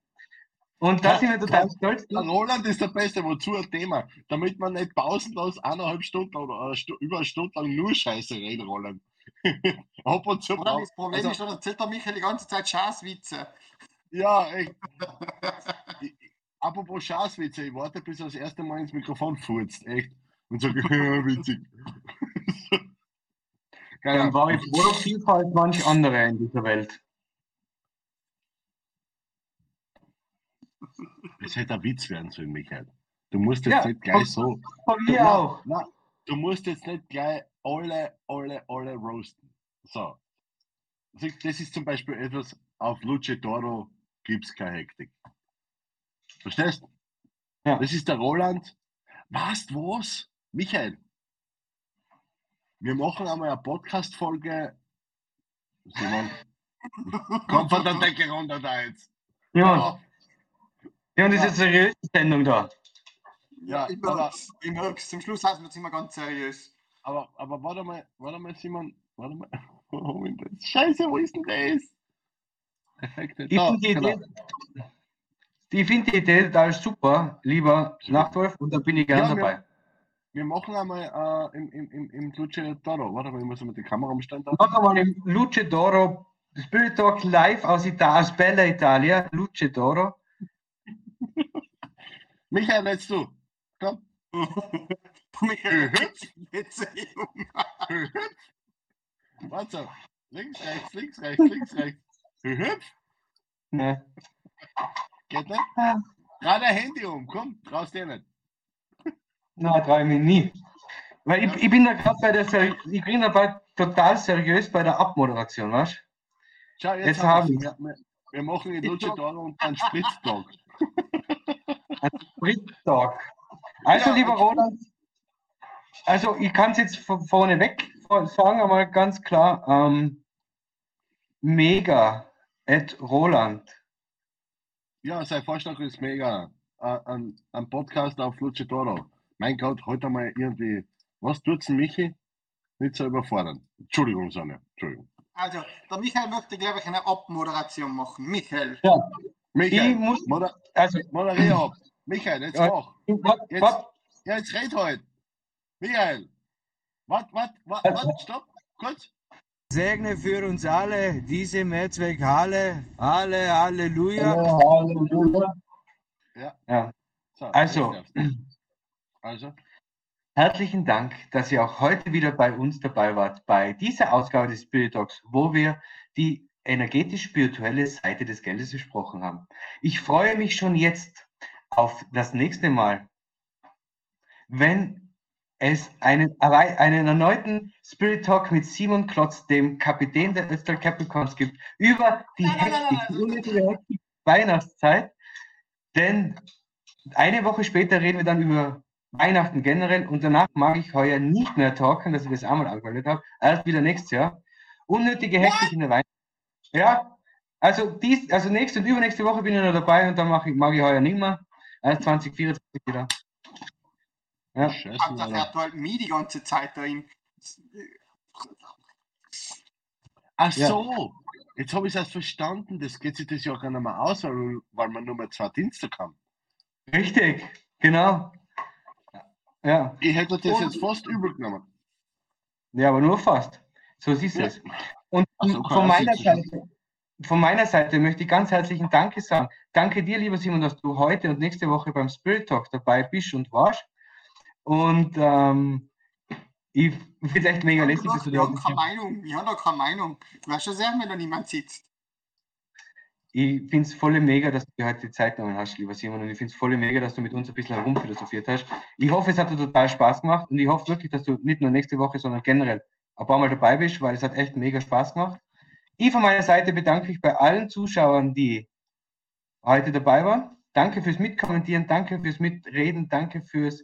Und da sind wir total stolz. Der Roland ist der Beste, wozu ein Thema? Damit man nicht pausenlos eineinhalb Stunden oder über eine Stunde lang nur Scheiße reden, Roland. Ab und zu Oder braucht- das Problem also- ist, dann erzählt der Michael die ganze Zeit Schaßwitze. Ja, echt. Ich- ich- Apropos Schaßwitze, ich warte, bis er das erste Mal ins Mikrofon furzt, echt. Und sage, ja, witzig. Keine Dann war ich Fall als manch andere in dieser Welt. Das hätte ein Witz werden sollen, Michael. Du musst jetzt Ja, nicht gleich so. Von Du, mir na, auch. na, du musst jetzt nicht gleich alle, alle, alle roasten. So. Das ist zum Beispiel etwas, auf Luchadoro gibt es keine Hektik. Verstehst? Ja. Das ist der Roland. Du was? Michael, wir machen einmal eine Podcast-Folge. Simon, komm von der Decke runter da jetzt. Ja, ja und das ist jetzt eine seriöse Sendung da. Ja, ich aber- merk's. Zum Schluss heißt es immer ganz seriös. Aber, aber warte mal, warte mal, Simon, warte mal. Wo ist das? Scheiße, wo ist denn das? Effekte. Ich Da, finde die, genau. Idee- ich find die Idee total super, lieber Nachtwolf, und da bin ich gern Ja, dabei. Wir machen einmal äh, im, im, im, im Luce Toro. Warte mal, ich muss mit der Kamera umstellen. Machen wir mal im Luce d'Oro Spirit Talk live aus, Ita aus Bella Italia, Luce d'Oro. Michael, jetzt du. Komm. Mhm. jetzt, Warte. Links, rechts, links, rechts, links, rechts. Du hüpf, Ne. geht nicht? Ah. Dreh dein Handy um, komm, traust dir nicht. Nein, traue ich mich nie. Weil ich, ich bin da gerade bei der Seri ich bin dabei total seriös bei der Abmoderation, weißt Schau, jetzt, Jetzt haben wir, wir, wir machen in Luchador und einen Spritztag. Brit-Talk. Also, Ja, lieber okay. Roland, also ich kann es jetzt von vorne weg sagen, aber ganz klar, ähm, mega, Ed Roland. Ja, sein Vorschlag ist mega. Äh, Ein, ein Podcast auf Luchadoro. Mein Gott, heute mal irgendwie. Was tut's denn Michi? Nicht so überfordern. Entschuldigung, Sonne. Entschuldigung. Also, der Michael möchte, glaube ich, eine Abmoderation machen. Michael. Michael, Ich muss- moder Also, moderier ab. Michael, jetzt Ja. mach. Jetzt. Ja, jetzt red halt. Michael. Wart, wart, wart, wart, stopp. Kurz. Segne für uns alle diese Mehrzweckhalle. Alle, Halleluja. ja. So, Also. Also. Herzlichen Dank, dass ihr auch heute wieder bei uns dabei wart, bei dieser Ausgabe des Spirit Talks, wo wir die energetisch-spirituelle Seite des Geldes besprochen haben. Ich freue mich schon jetzt auf das nächste Mal, wenn es einen, einen erneuten Spirit Talk mit Simon Klotz, dem Kapitän der Östel Capricorns, gibt, über die Nein, nein, nein, Hektik, nein, die nein. unnötige Hektik Weihnachtszeit. Denn eine Woche später reden wir dann über Weihnachten generell und danach mag ich heuer nicht mehr talken, dass ich das einmal angemeldet habe. Erst wieder nächstes Jahr. Unnötige Hektik in der Weihnacht. Ja, also dies, also nächste und übernächste Woche bin ich noch dabei und dann mach ich, mag ich heuer nicht mehr. Erst 2024 wieder. Ja. Scheiße, Alter, Alter. fährt halt mich die ganze Zeit da in. Ach Ja. so. Jetzt habe ich es erst verstanden. Das geht sich das ja gar nicht mehr aus, weil, weil man nur mehr zwei Dienste haben. Richtig, genau. Ja, Ich hätte das Und- jetzt fast übel genommen. ja, aber nur fast. So siehst du Ja. es. Und so, kann von er meiner. Seite, von meiner Seite möchte ich ganz herzlichen Danke sagen. Danke dir, lieber Simon, dass du heute und nächste Woche beim Spirit Talk dabei bist und warst. Und ähm, ich finde es echt mega lässig, dass du da haben keine Meinung. Wir haben doch keine Meinung. Du weißt schon sehr, wenn da niemand sitzt. Ich finde es voll mega, dass du dir heute die Zeit genommen hast, lieber Simon. Und ich finde es voll mega, dass du mit uns ein bisschen herumphilosophiert hast. Ich hoffe, es hat dir total Spaß gemacht. Und ich hoffe wirklich, dass du nicht nur nächste Woche, sondern generell ein paar Mal dabei bist, weil es hat echt mega Spaß gemacht. Ich von meiner Seite bedanke mich bei allen Zuschauern, die heute dabei waren. Danke fürs Mitkommentieren, danke fürs Mitreden, danke fürs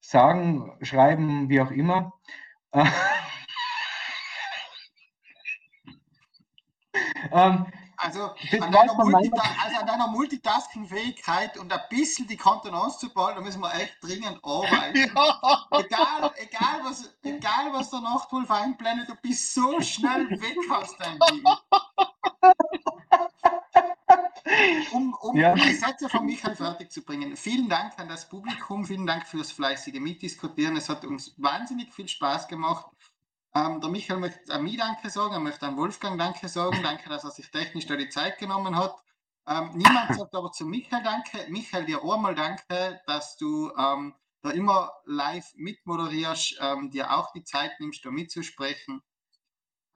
Sagen, Schreiben, wie auch immer. ähm, Also an deiner, also an deiner Multitasking-Fähigkeit und ein bisschen die Kontenance zu behalten, da müssen wir echt dringend arbeiten. Ja. egal, egal, was, egal was der Nachtwolf einblendet, du bist so schnell weg aus deinem Ding. Um, um Ja. die Sätze von Michael fertig zu bringen. Vielen Dank an das Publikum, vielen Dank fürs fleißige Mitdiskutieren. Es hat uns wahnsinnig viel Spaß gemacht. Ähm, der Michael möchte an mich Danke sagen, er möchte an Wolfgang Danke sagen. Danke, dass er sich technisch da die Zeit genommen hat. Ähm, niemand sagt aber zu Michael Danke. Michael, dir auch mal Danke, dass du ähm, da immer live mitmoderierst, ähm, dir auch die Zeit nimmst, da mitzusprechen.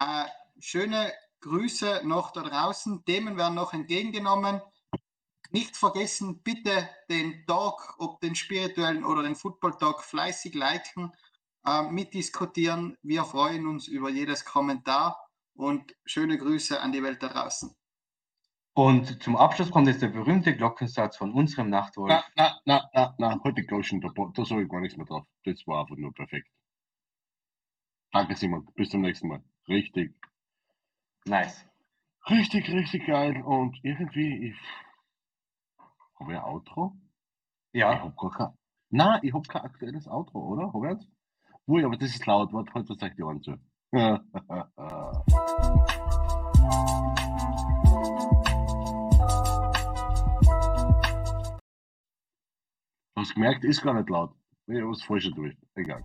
Äh, schöne Grüße noch da draußen. Themen werden noch entgegengenommen. Nicht vergessen, bitte den Talk, ob den spirituellen oder den Football Talk, fleißig liken, äh, mitdiskutieren. Wir freuen uns über jedes Kommentar und schöne Grüße an die Welt da draußen. und zum Abschluss kommt jetzt der berühmte Glockensatz von unserem Nachtwolf. Na, na, na, na, na, heute Gauschen, da, da sage ich gar nichts mehr drauf. Das war einfach nur perfekt. Danke, Simon. Bis zum nächsten Mal. Richtig, Nice. richtig, richtig geil. Und irgendwie, ich. Habe ich ein Outro? Ich Ja, habe gar kein. Nein, ich habe kein aktuelles Outro, oder? Habe ich eins? Ui, aber das ist laut. Warte, halt, was sagt die Ohren zu? Hast gemerkt, ist gar nicht laut. Ich habe was Falsches durch. Egal.